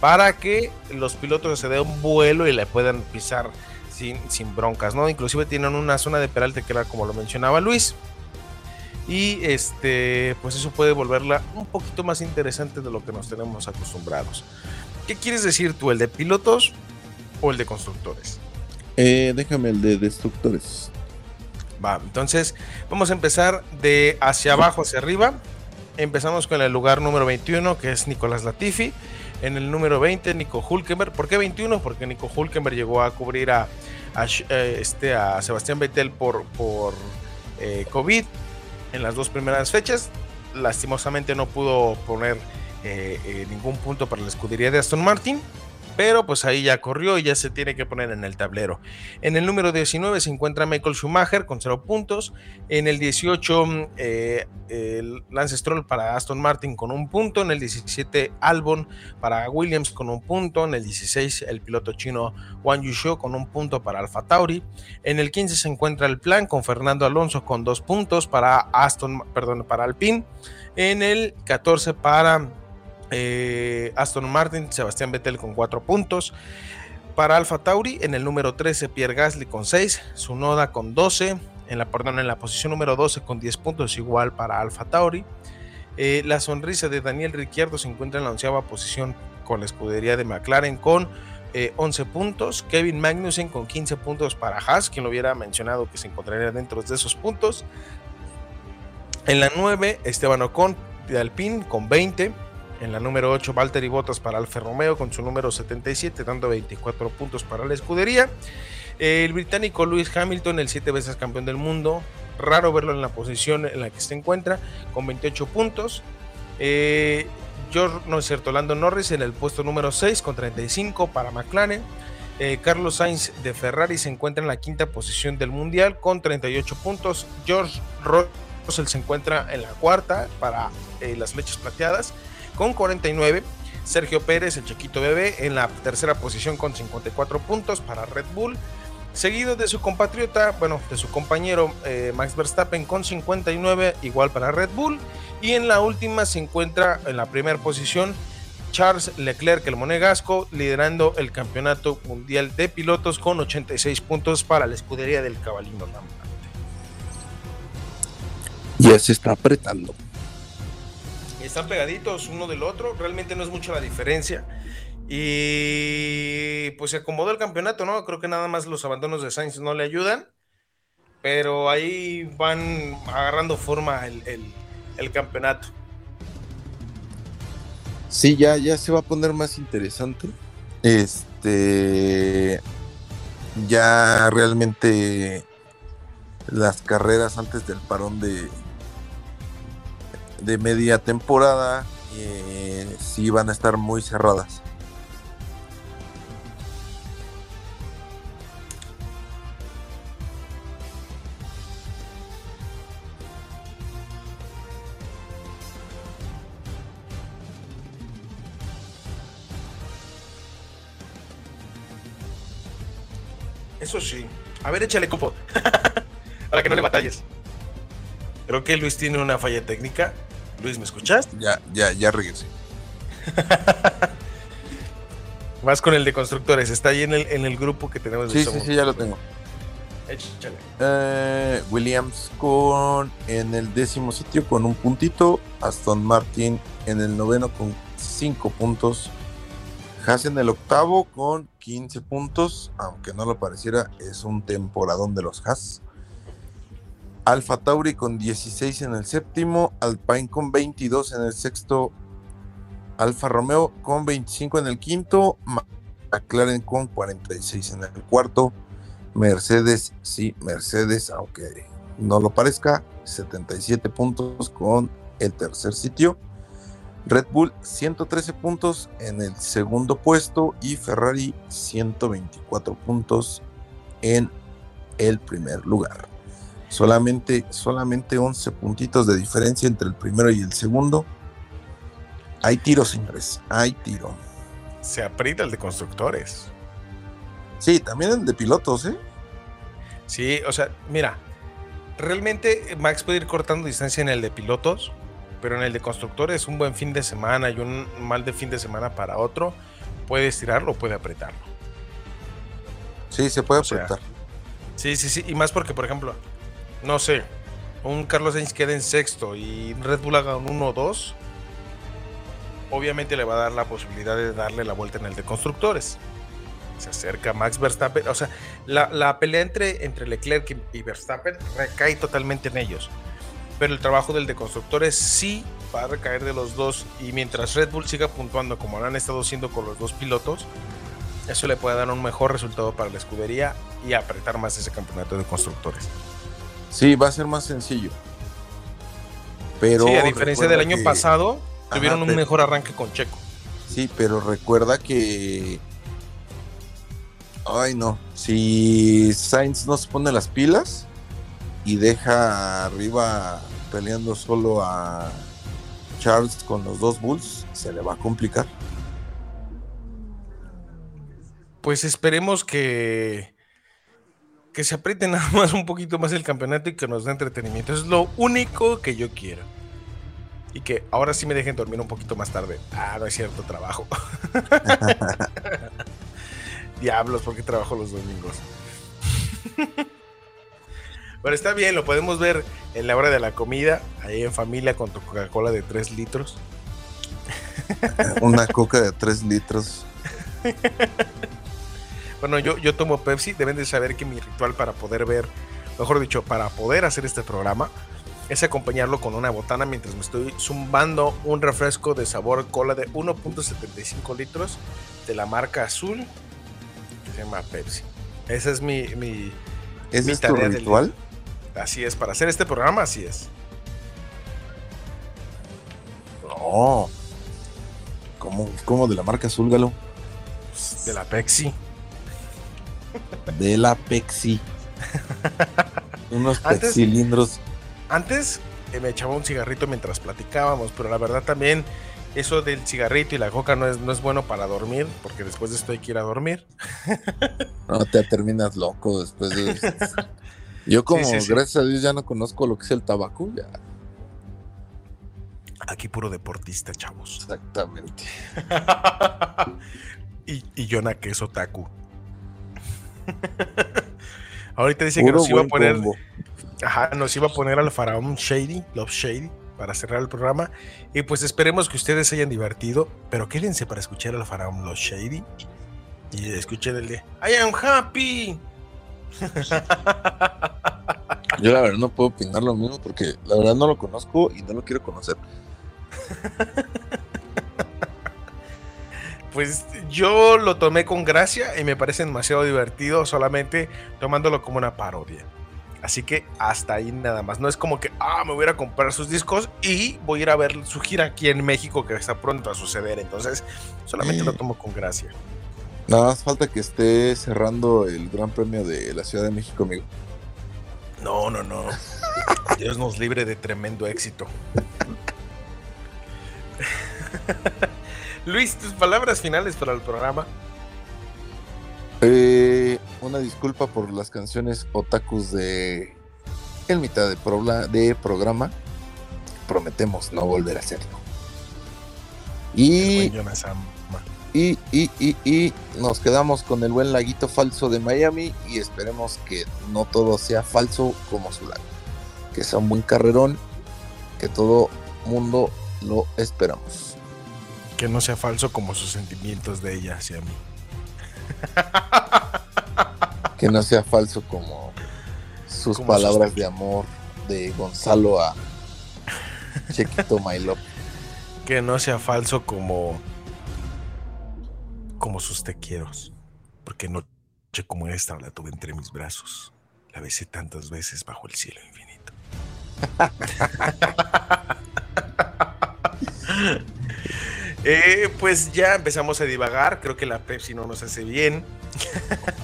para que los pilotos se den un vuelo y le puedan pisar sin, sin broncas, ¿no? Inclusive tienen una zona de peralte que era como lo mencionaba Luis. Y este, pues eso puede volverla un poquito más interesante de lo que nos tenemos acostumbrados. ¿Qué quieres decir tú, el de pilotos o el de constructores? Eh, déjame el de destructores. Va, entonces vamos a empezar de hacia abajo hacia arriba. Empezamos con el lugar número 21, que es Nicolás Latifi. En el número 20, Nico Hulkenberg. ¿Por qué 21? Porque Nico Hulkenberg llegó a cubrir a, eh, este, a Sebastián Vettel por, por eh, COVID en las dos primeras fechas. Lastimosamente no pudo poner eh, eh, ningún punto para la escudería de Aston Martin. Pero pues ahí ya corrió y ya se tiene que poner en el tablero. En el número 19 se encuentra Michael Schumacher con 0 puntos. En el 18 mm, eh, Lance Stroll para Aston Martin con un punto. En el 17 Albon para Williams con un punto. En el 16 el piloto chino Wang Yushu con un punto para Alfa Tauri. En el 15 se encuentra el plan con Fernando Alonso con dos puntos para Aston, perdón, para Alpine. En el 14 para eh, Aston Martin, Sebastián Vettel con 4 puntos. Para Alfa Tauri, en el número 13, Pierre Gasly con 6, Sunoda con 12, en la, perdón, en la posición número 12 con 10 puntos, igual para Alfa Tauri. Eh, la sonrisa de Daniel Ricciardo se encuentra en la onceava posición con la escudería de McLaren con eh, 11 puntos. Kevin Magnussen con 15 puntos para Haas, quien lo hubiera mencionado que se encontraría dentro de esos puntos. En la 9, Esteban Ocon de Alpine con 20. En la número 8, Valtteri Bottas para Alfa Romeo con su número 77, dando 24 puntos para la escudería. El británico Lewis Hamilton, el 7 veces campeón del mundo, raro verlo en la posición en la que se encuentra, con 28 puntos. Eh, George, no Norris en el puesto número 6 con 35 para McLaren. Eh, Carlos Sainz de Ferrari se encuentra en la quinta posición del mundial con 38 puntos. George Russell se encuentra en la cuarta para eh, las flechas plateadas con 49. Sergio Pérez, el chiquito bebé, en la tercera posición con 54 puntos para Red Bull. Seguido de su compatriota, bueno, de su compañero eh, Max Verstappen con 59, igual para Red Bull. Y en la última se encuentra en la primera posición Charles Leclerc, el monegasco, liderando el campeonato mundial de pilotos con 86 puntos para la escudería del caballino Lambert. Ya se está apretando. Están pegaditos uno del otro, realmente no es mucho la diferencia. Y pues se acomodó el campeonato, ¿no? Creo que nada más los abandonos de Sainz no le ayudan. Pero ahí van agarrando forma el, el- el campeonato. Sí, ya, ya se va a poner más interesante. Este ya realmente las carreras antes del parón de de media temporada eh, sí van a estar muy cerradas. Eso sí. A ver, échale copo. Para que no le batalles. Creo que Luis tiene una falla técnica. Luis, ¿me escuchas? Ya, ya, ya regresé. Vas con el de constructores. Está ahí en el, en el grupo que tenemos. de Sí, sí, sí, ya lo tengo. Échale. Eh, Williams con en el décimo sitio con un puntito. Aston Martin en el noveno con cinco puntos. Haas en el octavo con 15 puntos. Aunque no lo pareciera, es un temporadón de los Haas. Alfa Tauri con 16 en el séptimo. Alpine con 22 en el sexto. Alfa Romeo con 25 en el quinto. McLaren con 46 en el cuarto. Mercedes, sí, Mercedes, aunque no lo parezca, 77 puntos con el tercer sitio. Red Bull 113 puntos en el segundo puesto y Ferrari 124 puntos en el primer lugar. Solamente, solamente 11 puntitos de diferencia entre el primero y el segundo. Hay tiro, señores, hay tiro. Se aprieta el de constructores. Sí, también el de pilotos, ¿eh? Sí, o sea, mira, realmente Max puede ir cortando distancia en el de pilotos, pero en el de constructores un buen fin de semana y un mal de fin de semana para otro, puede estirarlo o puede apretarlo. Sí, se puede O sea, apretar. Sí, sí, sí, y más porque, por ejemplo, no sé, un Carlos Sainz queda en sexto y Red Bull haga un 1-2, obviamente le va a dar la posibilidad de darle la vuelta en el de constructores. Se acerca Max Verstappen, o sea, la, la pelea entre, entre Leclerc y Verstappen recae totalmente en ellos. Pero el trabajo del de constructores sí va a recaer de los dos y mientras Red Bull siga puntuando como lo han estado haciendo con los dos pilotos, eso le puede dar un mejor resultado para la escudería y apretar más ese campeonato de constructores. Sí, va a ser más sencillo. Pero sí, a diferencia del año que- pasado, Ajá, tuvieron un pero- mejor arranque con Checo. Sí, pero recuerda que. Ay, no. Si Sainz no se pone las pilas y deja arriba peleando solo a Charles con los dos Bulls, se le va a complicar. Pues esperemos que que se apriete nada más un poquito más el campeonato y que nos dé entretenimiento. Eso es lo único que yo quiero. Y que ahora sí me dejen dormir un poquito más tarde. Ah, no es cierto, trabajo. Diablos, ¿por qué trabajo los domingos? Pero está bien, lo podemos ver en la hora de la comida, ahí en familia con tu Coca-Cola de 3 litros. Una coca de 3 litros. Bueno, yo, yo tomo Pepsi. Deben de saber que mi ritual para poder ver, mejor dicho, para poder hacer este programa, es acompañarlo con una botana mientras me estoy zumbando un refresco de sabor cola de 1.75 litros de la marca azul que se llama Pepsi. Esa es mi, mi, ¿Ese mi es tu del ritual? Así es, para hacer este programa, así es. No. ¿Cómo, cómo de la marca azul, Galo? De la Pepsi. De la Pepsi. Unos Antes- cilindros. Antes eh, me echaba un cigarrito mientras platicábamos, pero la verdad también eso del cigarrito y la coca no es, no es bueno para dormir, porque después de esto hay que ir a dormir. No te terminas loco después de. Yo, como Sí, sí, sí. gracias a Dios, ya no conozco lo que es el tabaco. Ya. Aquí puro deportista, chavos. Exactamente. y, y Yona que es otaku. Ahorita dice que nos iba a poner. combo. Ajá, nos iba a poner al faraón Shady, Love Shady, para cerrar el programa. Y pues esperemos que ustedes se hayan divertido. Pero quédense para escuchar al faraón Love Shady. Y escuchen el de I am happy. Yo, la verdad, no puedo opinar lo mismo porque la verdad no lo conozco y no lo quiero conocer. Pues yo lo tomé con gracia y me parece demasiado divertido solamente tomándolo como una parodia. Así que hasta ahí nada más. No es como que, ah, me voy a ir a comprar sus discos y voy a ir a ver su gira aquí en México que está pronto a suceder. Entonces, solamente lo tomo con gracia. Nada más falta que esté cerrando el Gran Premio de la Ciudad de México, amigo. No, no, no. Dios nos libre de tremendo éxito. Luis, tus palabras finales para el programa. Eh, una disculpa por las canciones otakus de el mitad de, probla- de programa. Prometemos no volver a hacerlo. Y, y, y, y, y nos quedamos con el buen laguito falso de Miami y esperemos que no todo sea falso como su lago. Que sea un buen carrerón, que todo mundo lo esperamos. Que no sea falso como sus sentimientos de ella hacia mí. Que no sea falso como sus Como palabras sus- de amor de Gonzalo a Chequito My Love. Que no sea falso como. como sus te quieros. Porque noche como esta la tuve entre mis brazos. La besé tantas veces bajo el cielo infinito. Eh, pues ya empezamos a divagar. Creo que la Pepsi no nos hace bien.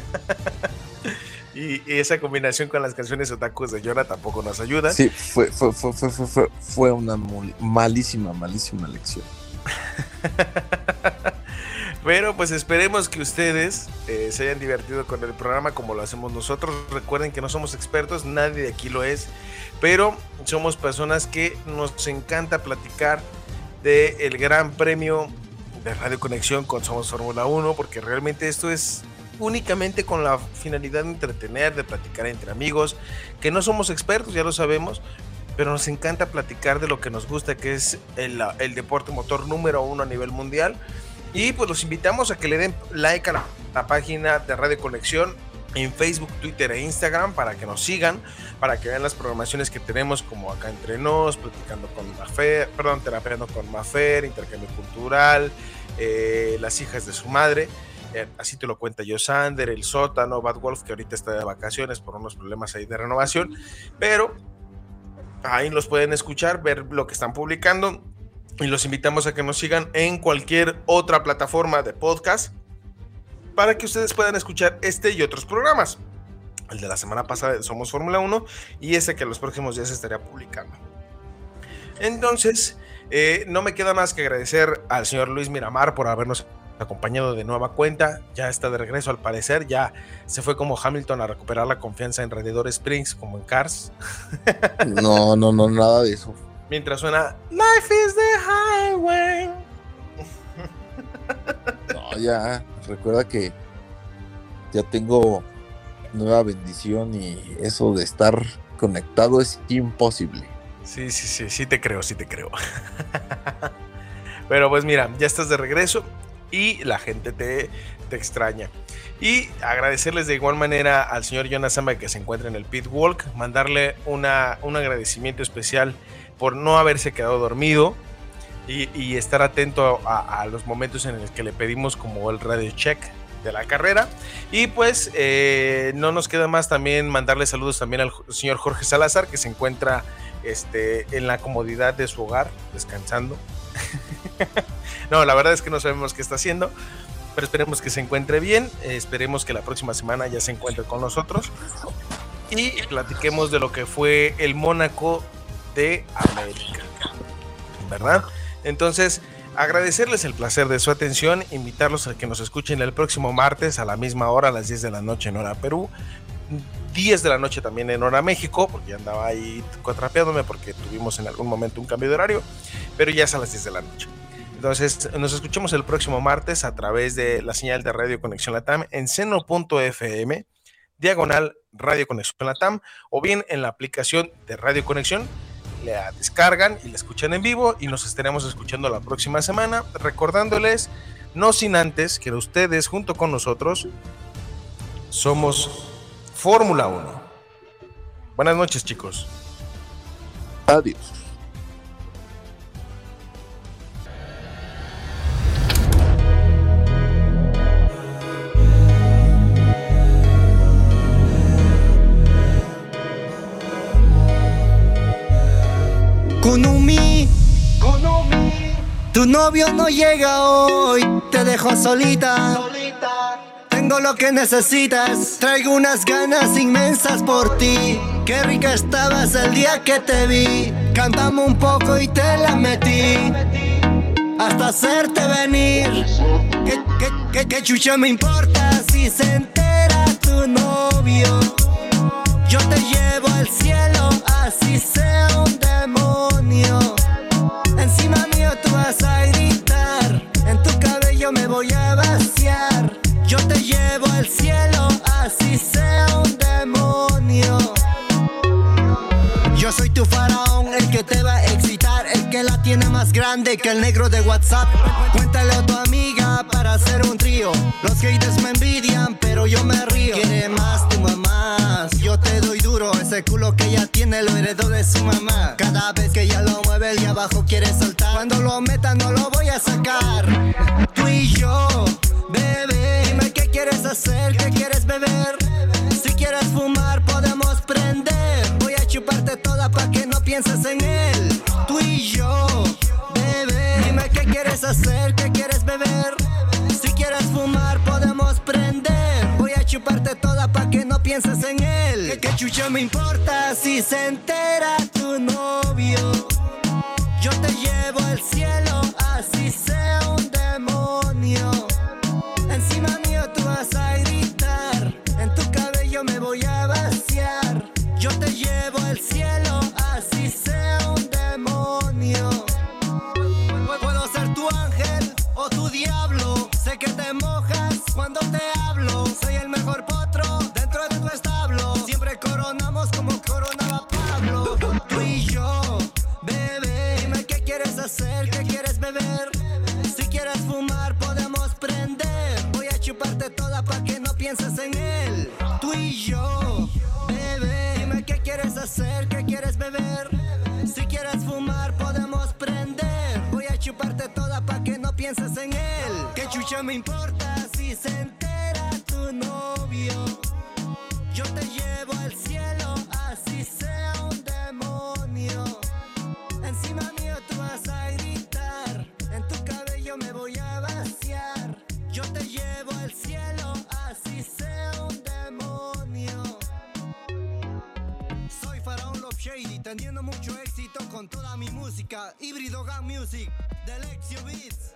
y, y esa combinación con las canciones otakus de Yora tampoco nos ayuda. Sí, fue, fue, fue, fue, fue, fue, una malísima, malísima lección. Pero pues esperemos que ustedes eh, se hayan divertido con el programa como lo hacemos nosotros. Recuerden que no somos expertos, nadie de aquí lo es, pero somos personas que nos encanta platicar del el Gran Premio de Radio Conexión con Somos Fórmula 1, porque realmente esto es únicamente con la finalidad de entretener, de platicar entre amigos, que no somos expertos, ya lo sabemos, pero nos encanta platicar de lo que nos gusta, que es el, deporte motor número uno a nivel mundial. Y pues los invitamos a que le den like a la página de Radio Conexión en Facebook, Twitter e Instagram para que nos sigan, para que vean las programaciones que tenemos como acá entre nos, platicando con Mafer, perdón, terapeando con Mafer, intercambio cultural, eh, las hijas de su madre. Eh, así te lo cuenta yo Sander, el sótano, Bad Wolf, que ahorita está de vacaciones por unos problemas ahí de renovación, pero ahí los pueden escuchar, ver lo que están publicando y los invitamos a que nos sigan en cualquier otra plataforma de podcast para que ustedes puedan escuchar este y otros programas. El de la semana pasada Somos Fórmula 1 y ese que los próximos días estaría publicando. Entonces, eh, no me queda más que agradecer al señor Luis Miramar por habernos acompañado de nueva cuenta. Ya está de regreso al parecer. Ya se fue como Hamilton a recuperar la confianza en Radiador Springs como en Cars. No, no, no, nada de eso. Mientras suena Life is the Highway. Ya, recuerda que ya tengo nueva bendición y eso de estar conectado es imposible. Sí, sí, sí, sí te creo, sí te creo. Pero pues mira, ya estás de regreso y la gente te, te extraña. Y agradecerles de igual manera al señor Jonas Samba que se encuentra en el Pit Walk, mandarle una, un agradecimiento especial por no haberse quedado dormido y, estar atento a, a, los momentos en los que le pedimos como el radio check de la carrera. Y pues eh, no nos queda más también mandarle saludos también al señor Jorge Salazar que se encuentra este, en la comodidad de su hogar, descansando. no, la verdad es que no sabemos qué está haciendo, pero esperemos que se encuentre bien. Eh, esperemos que la próxima semana ya se encuentre con nosotros y platiquemos de lo que fue el Mónaco de América, ¿verdad? Entonces, agradecerles el placer de su atención, invitarlos a que nos escuchen el próximo martes a la misma hora, a las 10 de la noche en hora Perú, 10 de la noche también en hora México, porque ya andaba ahí contrapeándome porque tuvimos en algún momento un cambio de horario, pero ya es a las 10 de la noche. Entonces, nos escuchamos el próximo martes a través de la señal de Radio Conexión Latam en seno.fm, diagonal Radio Conexión Latam, o bien en la aplicación de Radio Conexión la descargan y la escuchan en vivo y nos estaremos escuchando la próxima semana, recordándoles, no sin antes, que ustedes junto con nosotros somos Fórmula 1. Buenas noches chicos. Adiós. Kunumi, Kunumi. Tu novio no llega hoy, te dejo solita. solita. Tengo lo que necesitas, traigo unas ganas inmensas por ti. Qué rica estabas el día que te vi. Cantamos un poco y te la metí. Hasta hacerte venir. ¿Qué, qué, qué, qué chucha me importa si se entera tu novio? Yo te llevo al cielo, así sea un demonio. Encima mío tú vas a gritar, en tu cabello me voy a vaciar. Yo te llevo al cielo, así sea un demonio. Yo soy tu faraón, el que te va a tiene más grande que el negro de WhatsApp. Cuéntale a tu amiga para hacer un trío. Los haters me envidian, pero yo me río. Quiere más tu mamá, yo te doy duro. Ese culo que ella tiene lo heredó de su mamá. Cada vez que ella lo mueve, el de abajo quiere soltar. Cuando lo meta, no lo voy a sacar. Tú y yo, bebé, dime qué quieres hacer, qué quieres beber. Si quieres fumar, podemos prender. Chuparte toda pa' que no pienses en él. Tú y yo, bebé, dime qué quieres hacer, qué quieres beber. Si quieres fumar, podemos prender. Voy a chuparte toda pa' que no pienses en él. ¿Qué, qué chucha me importa si se entera tu novio? Yo te llevo al cielo, así sea un demonio. Yo te llevo al cielo, así sea hacer, qué quieres beber. Si quieres fumar, podemos prender. Voy a chuparte toda pa' que no pienses en él. ¿Qué chucha me importa si se entera tu novio? Yo te llevo música. Híbrido Gang Music, Delexio Beats.